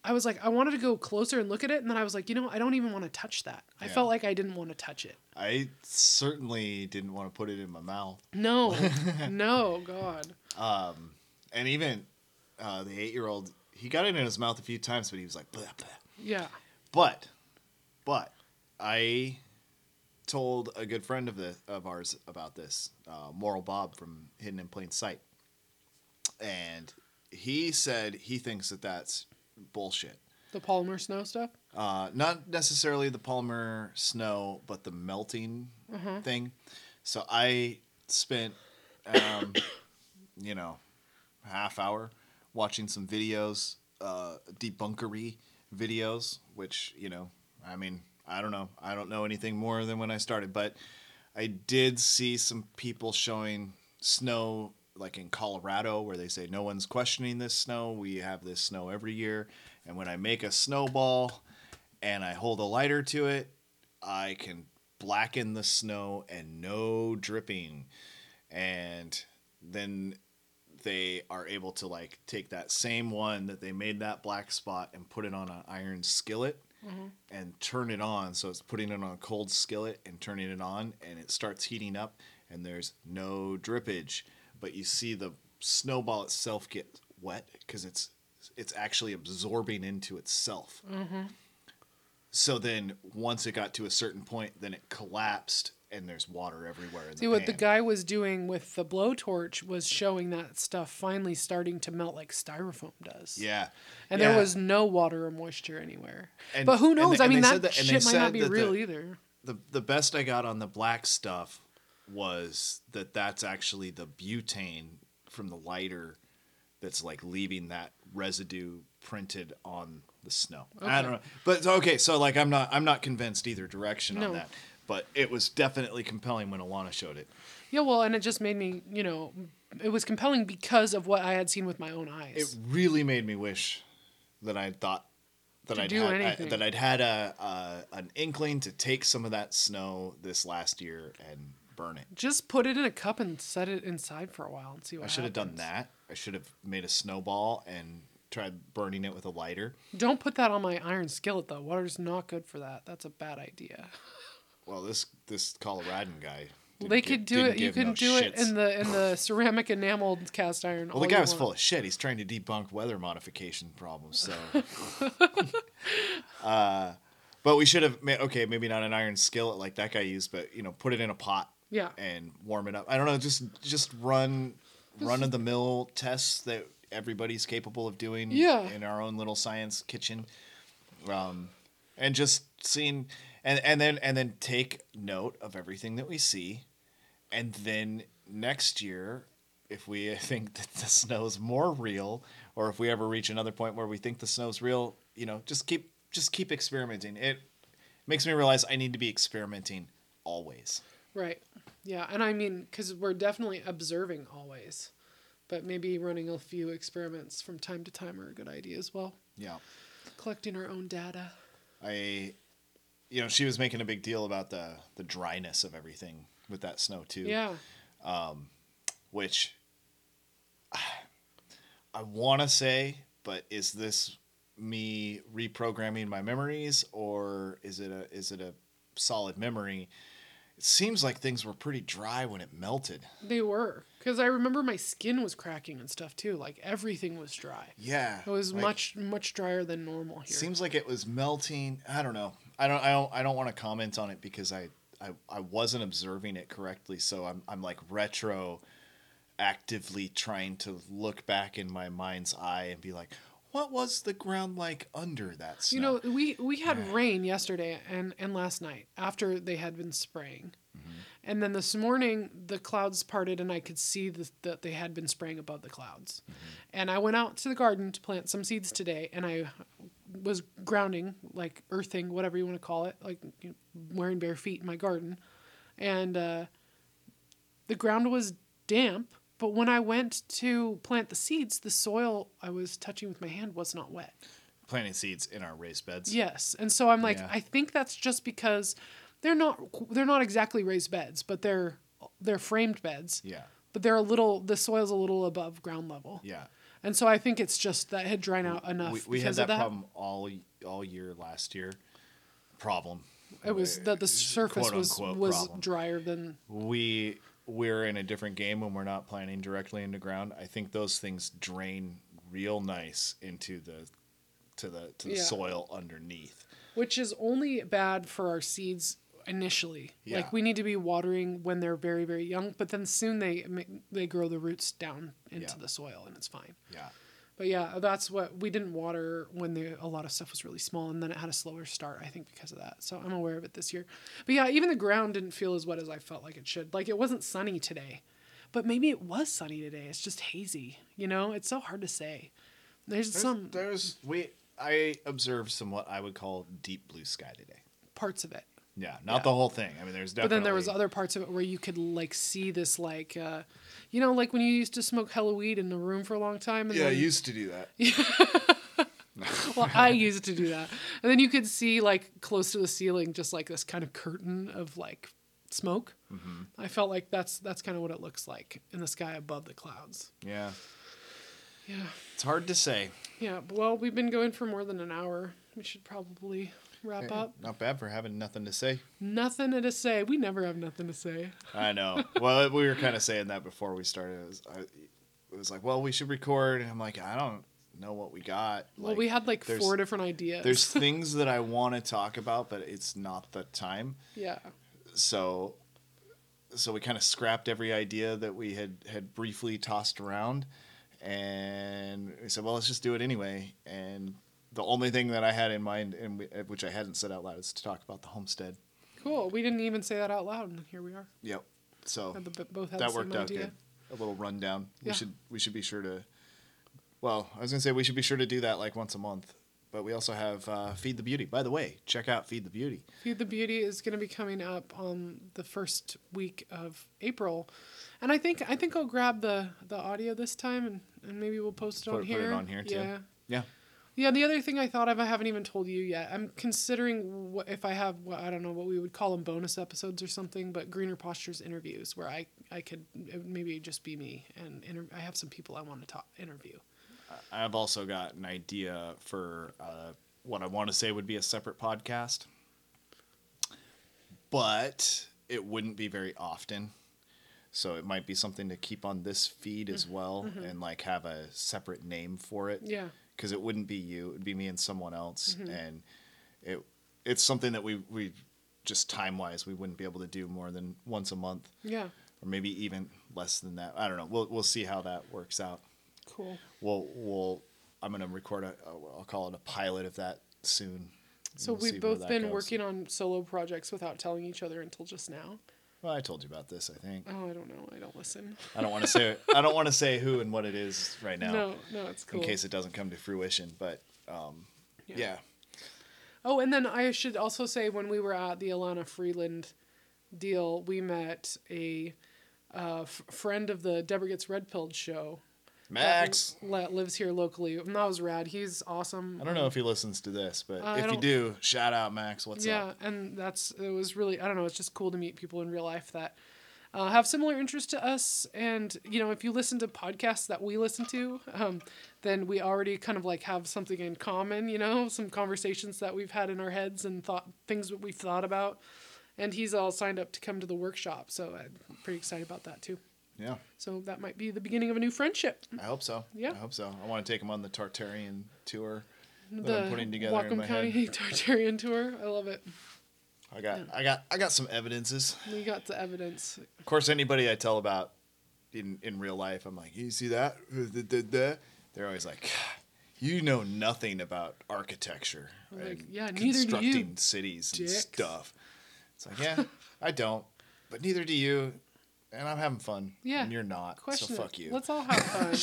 I was like, I wanted to go closer and look at it, and then I was like, you know, I don't even want to touch that. I felt like I didn't want to touch it. I certainly didn't want to put it in my mouth. No, [LAUGHS] no, God. Um, And even uh, the eight year old, he got it in his mouth a few times, but he was like, blah, blah. Yeah. But, but I told a good friend of the of ours about this, uh, Moral Bob from Hidden in Plain Sight, and he said he thinks that that's bullshit. The polymer snow stuff. Uh, not necessarily the Palmer snow, but the melting thing. So I spent, um, [COUGHS] you know, half hour watching some videos, uh, debunkery videos, which you know, I mean, I don't know, I don't know anything more than when I started, but I did see some people showing snow like in Colorado where they say no one's questioning this snow. We have this snow every year. And when I make a snowball and I hold a lighter to it, I can blacken the snow and no dripping. And then they are able to like take that same one that they made that black spot and put it on an iron skillet mm-hmm. and turn it on. So it's putting it on a cold skillet and turning it on, and it starts heating up, and there's no drippage, but you see the snowball itself get wet because it's it's actually absorbing into itself. Mm-hmm. So then once it got to a certain point, then it collapsed and there's water everywhere in See the what the guy was doing with the blowtorch was showing that stuff finally starting to melt like styrofoam does. Yeah. And Yeah. there was no water or moisture anywhere. And- but who knows? they- I mean, that, that- shit might not be real the- either. the the best I got on the black stuff was that that's actually the butane from the lighter that's like leaving that residue printed on the snow. I don't know, but okay, so like I'm not I'm not convinced either direction No. on that, but it was definitely compelling when Elana showed it. Yeah, well, and it just made me, you know, it was compelling because of what I had seen with my own eyes. It really made me wish that I'd thought that I'd had, I- that I'd had a, a an inkling to take some of that snow this last year and burn it. just put it in a cup and set it inside for a while and see what I should have done happens. that. I should have made a snowball and tried burning it with a lighter. Don't put that on my iron skillet though. Water's not good for that. That's a bad idea. Well, this this Coloradan guy. didn't they give- could do didn't it. You give can no do it shits. in the in the ceramic enameled cast iron. Well, the guy was full of shit. He's trying to debunk weather modification problems. So, [LAUGHS] uh, but we should have made okay, maybe not an iron skillet like that guy used, but you know, put it in a pot. Yeah. And warm it up. I don't know, just just run run of the mill tests that everybody's capable of doing. Yeah. In our own little science kitchen, um, and just seeing and and then and then take note of everything that we see, and then next year if we [LAUGHS] think that the snow's more real or if we ever reach another point where we think the snow's real you know just keep just keep experimenting it makes me realize i need to be experimenting always Right. Yeah, and I mean, because we're definitely observing always, but maybe running a few experiments from time to time are a good idea as well. yeah Collecting our own data. i you know she was making a big deal about the the dryness of everything with that snow too Yeah. Um, which I want to say, but is this me reprogramming my memories or is it a is it a solid memory? It seems like things were pretty dry when it melted. They were. Because I remember my skin was cracking and stuff too. Like everything was dry. Yeah, It was like, much, much drier than normal here. Seems like it was melting. I don't know. I don't. I don't. I don't want to comment on it because I, I, I wasn't observing it correctly. So I'm, I'm like retro, actively trying to look back in my mind's eye and be like, what was the ground like under that snow? You know, we we had rain yesterday and and last night after they had been spraying, Mm-hmm. and then this morning the clouds parted and I could see the, that they had been spraying above the clouds, Mm-hmm. and I went out to the garden to plant some seeds today, and I was grounding like earthing whatever you want to call it, like you know, wearing bare feet in my garden, and uh, the ground was damp. But when I went to plant the seeds, the soil I was touching with my hand was not wet. planting seeds in our raised beds. Yes, and so I'm like, Yeah. I think that's just because they're not they're not exactly raised beds, but they're they're framed beds. Yeah. But they're a little the soil's a little above ground level. Yeah. And so I think it's just that it had dried out enough We, we had that, that. problem all all year last year. Problem. It was uh, that the surface was was problem. drier than we we're in a different game when we're not planting directly into ground. I think those things drain real nice into the to the to the Yeah. soil underneath. which is only bad for our seeds initially. Yeah. Like we need to be watering when they're very very young, but then soon they they grow the roots down into Yeah. the soil and it's fine. Yeah. But yeah, that's what we didn't water when the a lot of stuff was really small, and then it had a slower start. I think because of that. So I'm aware of it this year. But yeah, even the ground didn't feel as wet as I felt like it should. Like it wasn't sunny today, but maybe it was sunny today. It's just hazy. You know, it's so hard to say. There's, There's, some there's we I observed some what I would call deep blue sky today. parts of it. Yeah, not Yeah. the whole thing. I mean, there's definitely. But then there was other parts of it where you could like see this like, uh, you know, like when you used to smoke hella weed in the room for a long time. And Yeah, I used to do that. [LAUGHS] well, I used to do that, and then you could see like close to the ceiling, just like this kind of curtain of like smoke. I felt like that's that's kind of what it looks like in the sky above the clouds. Yeah. Yeah. It's hard to say. Yeah. Well, we've been going for more than an hour. We should probably wrap up. Not bad for having nothing to say. Nothing to say. We never have nothing to say. I know. [LAUGHS] well, we were kind of saying that before we started. It was, I, it was like, well, we should record. And I'm like, I don't know what we got. well, we had like four different ideas. There's [LAUGHS] things that I want to talk about, but it's not the time. yeah. So, so we kind of scrapped every idea that we had had briefly tossed around, and we said, well, let's just do it anyway. And the only thing that I had in mind, and we, which I hadn't said out loud, is to talk about the homestead. Cool. We didn't even say that out loud, and here we are. Yep. So the, both had that worked out idea. good. A little rundown. Yeah. We should we should be sure to. Well, I was gonna say we should be sure to do that like once a month. But we also have uh, Feed the Beauty. By the way, check out Feed the Beauty. Feed the Beauty is going to be coming up on the first week of April, and I think I think I'll grab the the audio this time and, and maybe we'll post it Put- on put it here. on here, too. Yeah. Yeah. Yeah, the other thing I thought of, I haven't even told you yet. I'm considering what if I have, what, I don't know what we would call them, bonus episodes or something, but Greener Postures interviews where I, I could maybe just be me and inter- I have some people I want to talk interview. I've also got an idea for uh, what I want to say would be a separate podcast, but it wouldn't be very often. So it might be something to keep on this feed as well, and like have a separate name for it. Yeah. Because it wouldn't be you; it'd be me and someone else, mm-hmm. and it it's something that we we just time wise we wouldn't be able to do more than once a month, Yeah. or maybe even less than that. I don't know. We'll we'll see how that works out. Cool. We'll we'll I'm gonna record a I'll call it a pilot of that soon. So we'll we've both been goes. working on solo projects without telling each other until just now. Well, I told you about this. I think Oh, I don't know. I don't listen. I don't want to say I don't want to say who and what it is right now, No, no, it's cool. in case it doesn't come to fruition. But um, Yeah. yeah. Oh, and then I should also say when we were at the Elana Freeland deal, we met a uh, f- friend of the Deborah Gets Red Pilled show. Max. That lives here locally. And that was rad. He's awesome. I don't know if he listens to this, but Uh, if you do, shout out Max. What's yeah, up? Yeah, and that's it was really I don't know. It's just cool to meet people in real life that uh, have similar interests to us. And you know, if you listen to podcasts that we listen to, um, then we already kind of like have something in common. You know, some conversations that we've had in our heads and thought things that we've thought about. And he's all signed up to come to the workshop, so I'm pretty excited about that too. Yeah, So that might be the beginning of a new friendship. I hope so. Yeah. I hope so. I want to take him on the Tartarian tour that the I'm putting together Whatcom in my County head. [LAUGHS] Tartarian tour. I love it. I got, I got, I got some evidences. We got the evidence. Of course, anybody I tell about in in real life, I'm like, you see that? They're always like, you know nothing about architecture I'm like, "Yeah, neither do you, constructing cities and dicks." stuff. It's like, yeah, I don't, but neither do you, and I'm having fun. Yeah. and you're not. Question so it. fuck you. Let's all have [LAUGHS] fun.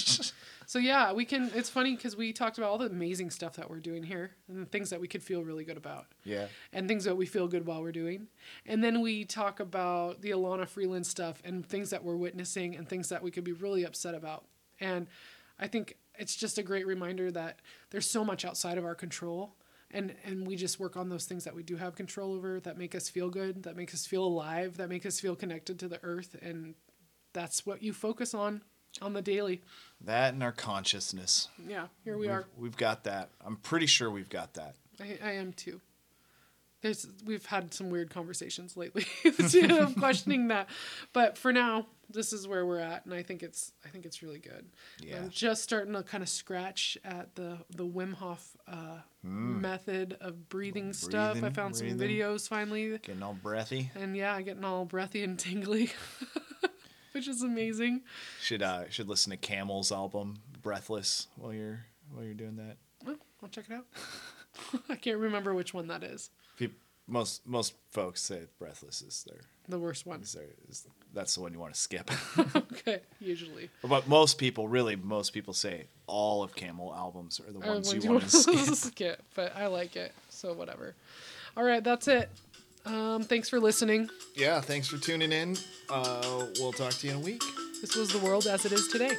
so yeah, we can. It's funny because we talked about all the amazing stuff that we're doing here and things that we could feel really good about, yeah, and things that we feel good while we're doing, and then we talk about the Elana Freeland stuff and things that we're witnessing and things that we could be really upset about. And I think it's just a great reminder that there's so much outside of our control. And, and we just work on those things that we do have control over that make us feel good, that make us feel alive, that make us feel connected to the earth. And that's what you focus on on the daily. that and our consciousness. Yeah, here we We've- are. We've got that. I'm pretty sure we've got that. I, I am too. There's we've had some weird conversations lately [LAUGHS] of questioning that, but for now, this is where we're at, and I think it's I think it's really good. Yeah. I'm just starting to kind of scratch at the the Wim Hof uh, method of breathing stuff. I Hmm. Breathing, found some videos finally, Getting all breathy. and yeah, getting all breathy and tingly, [LAUGHS] which is amazing. Should uh should listen to Camel's album Breathless while you're while you're doing that. Well, I'll check it out. [LAUGHS] [LAUGHS] I can't remember which one that is. Peop most most folks say Breathless is their The worst one. is their is, that's the one you want to skip. [LAUGHS] [LAUGHS] okay, usually. but most people, really, most people say all of Camel albums are the ones ones you want to skip. skip, but I like it, so whatever. All right, that's it. Um, thanks for listening. yeah, thanks for tuning in. Uh, we'll talk to you in a week. This was the world as it is today.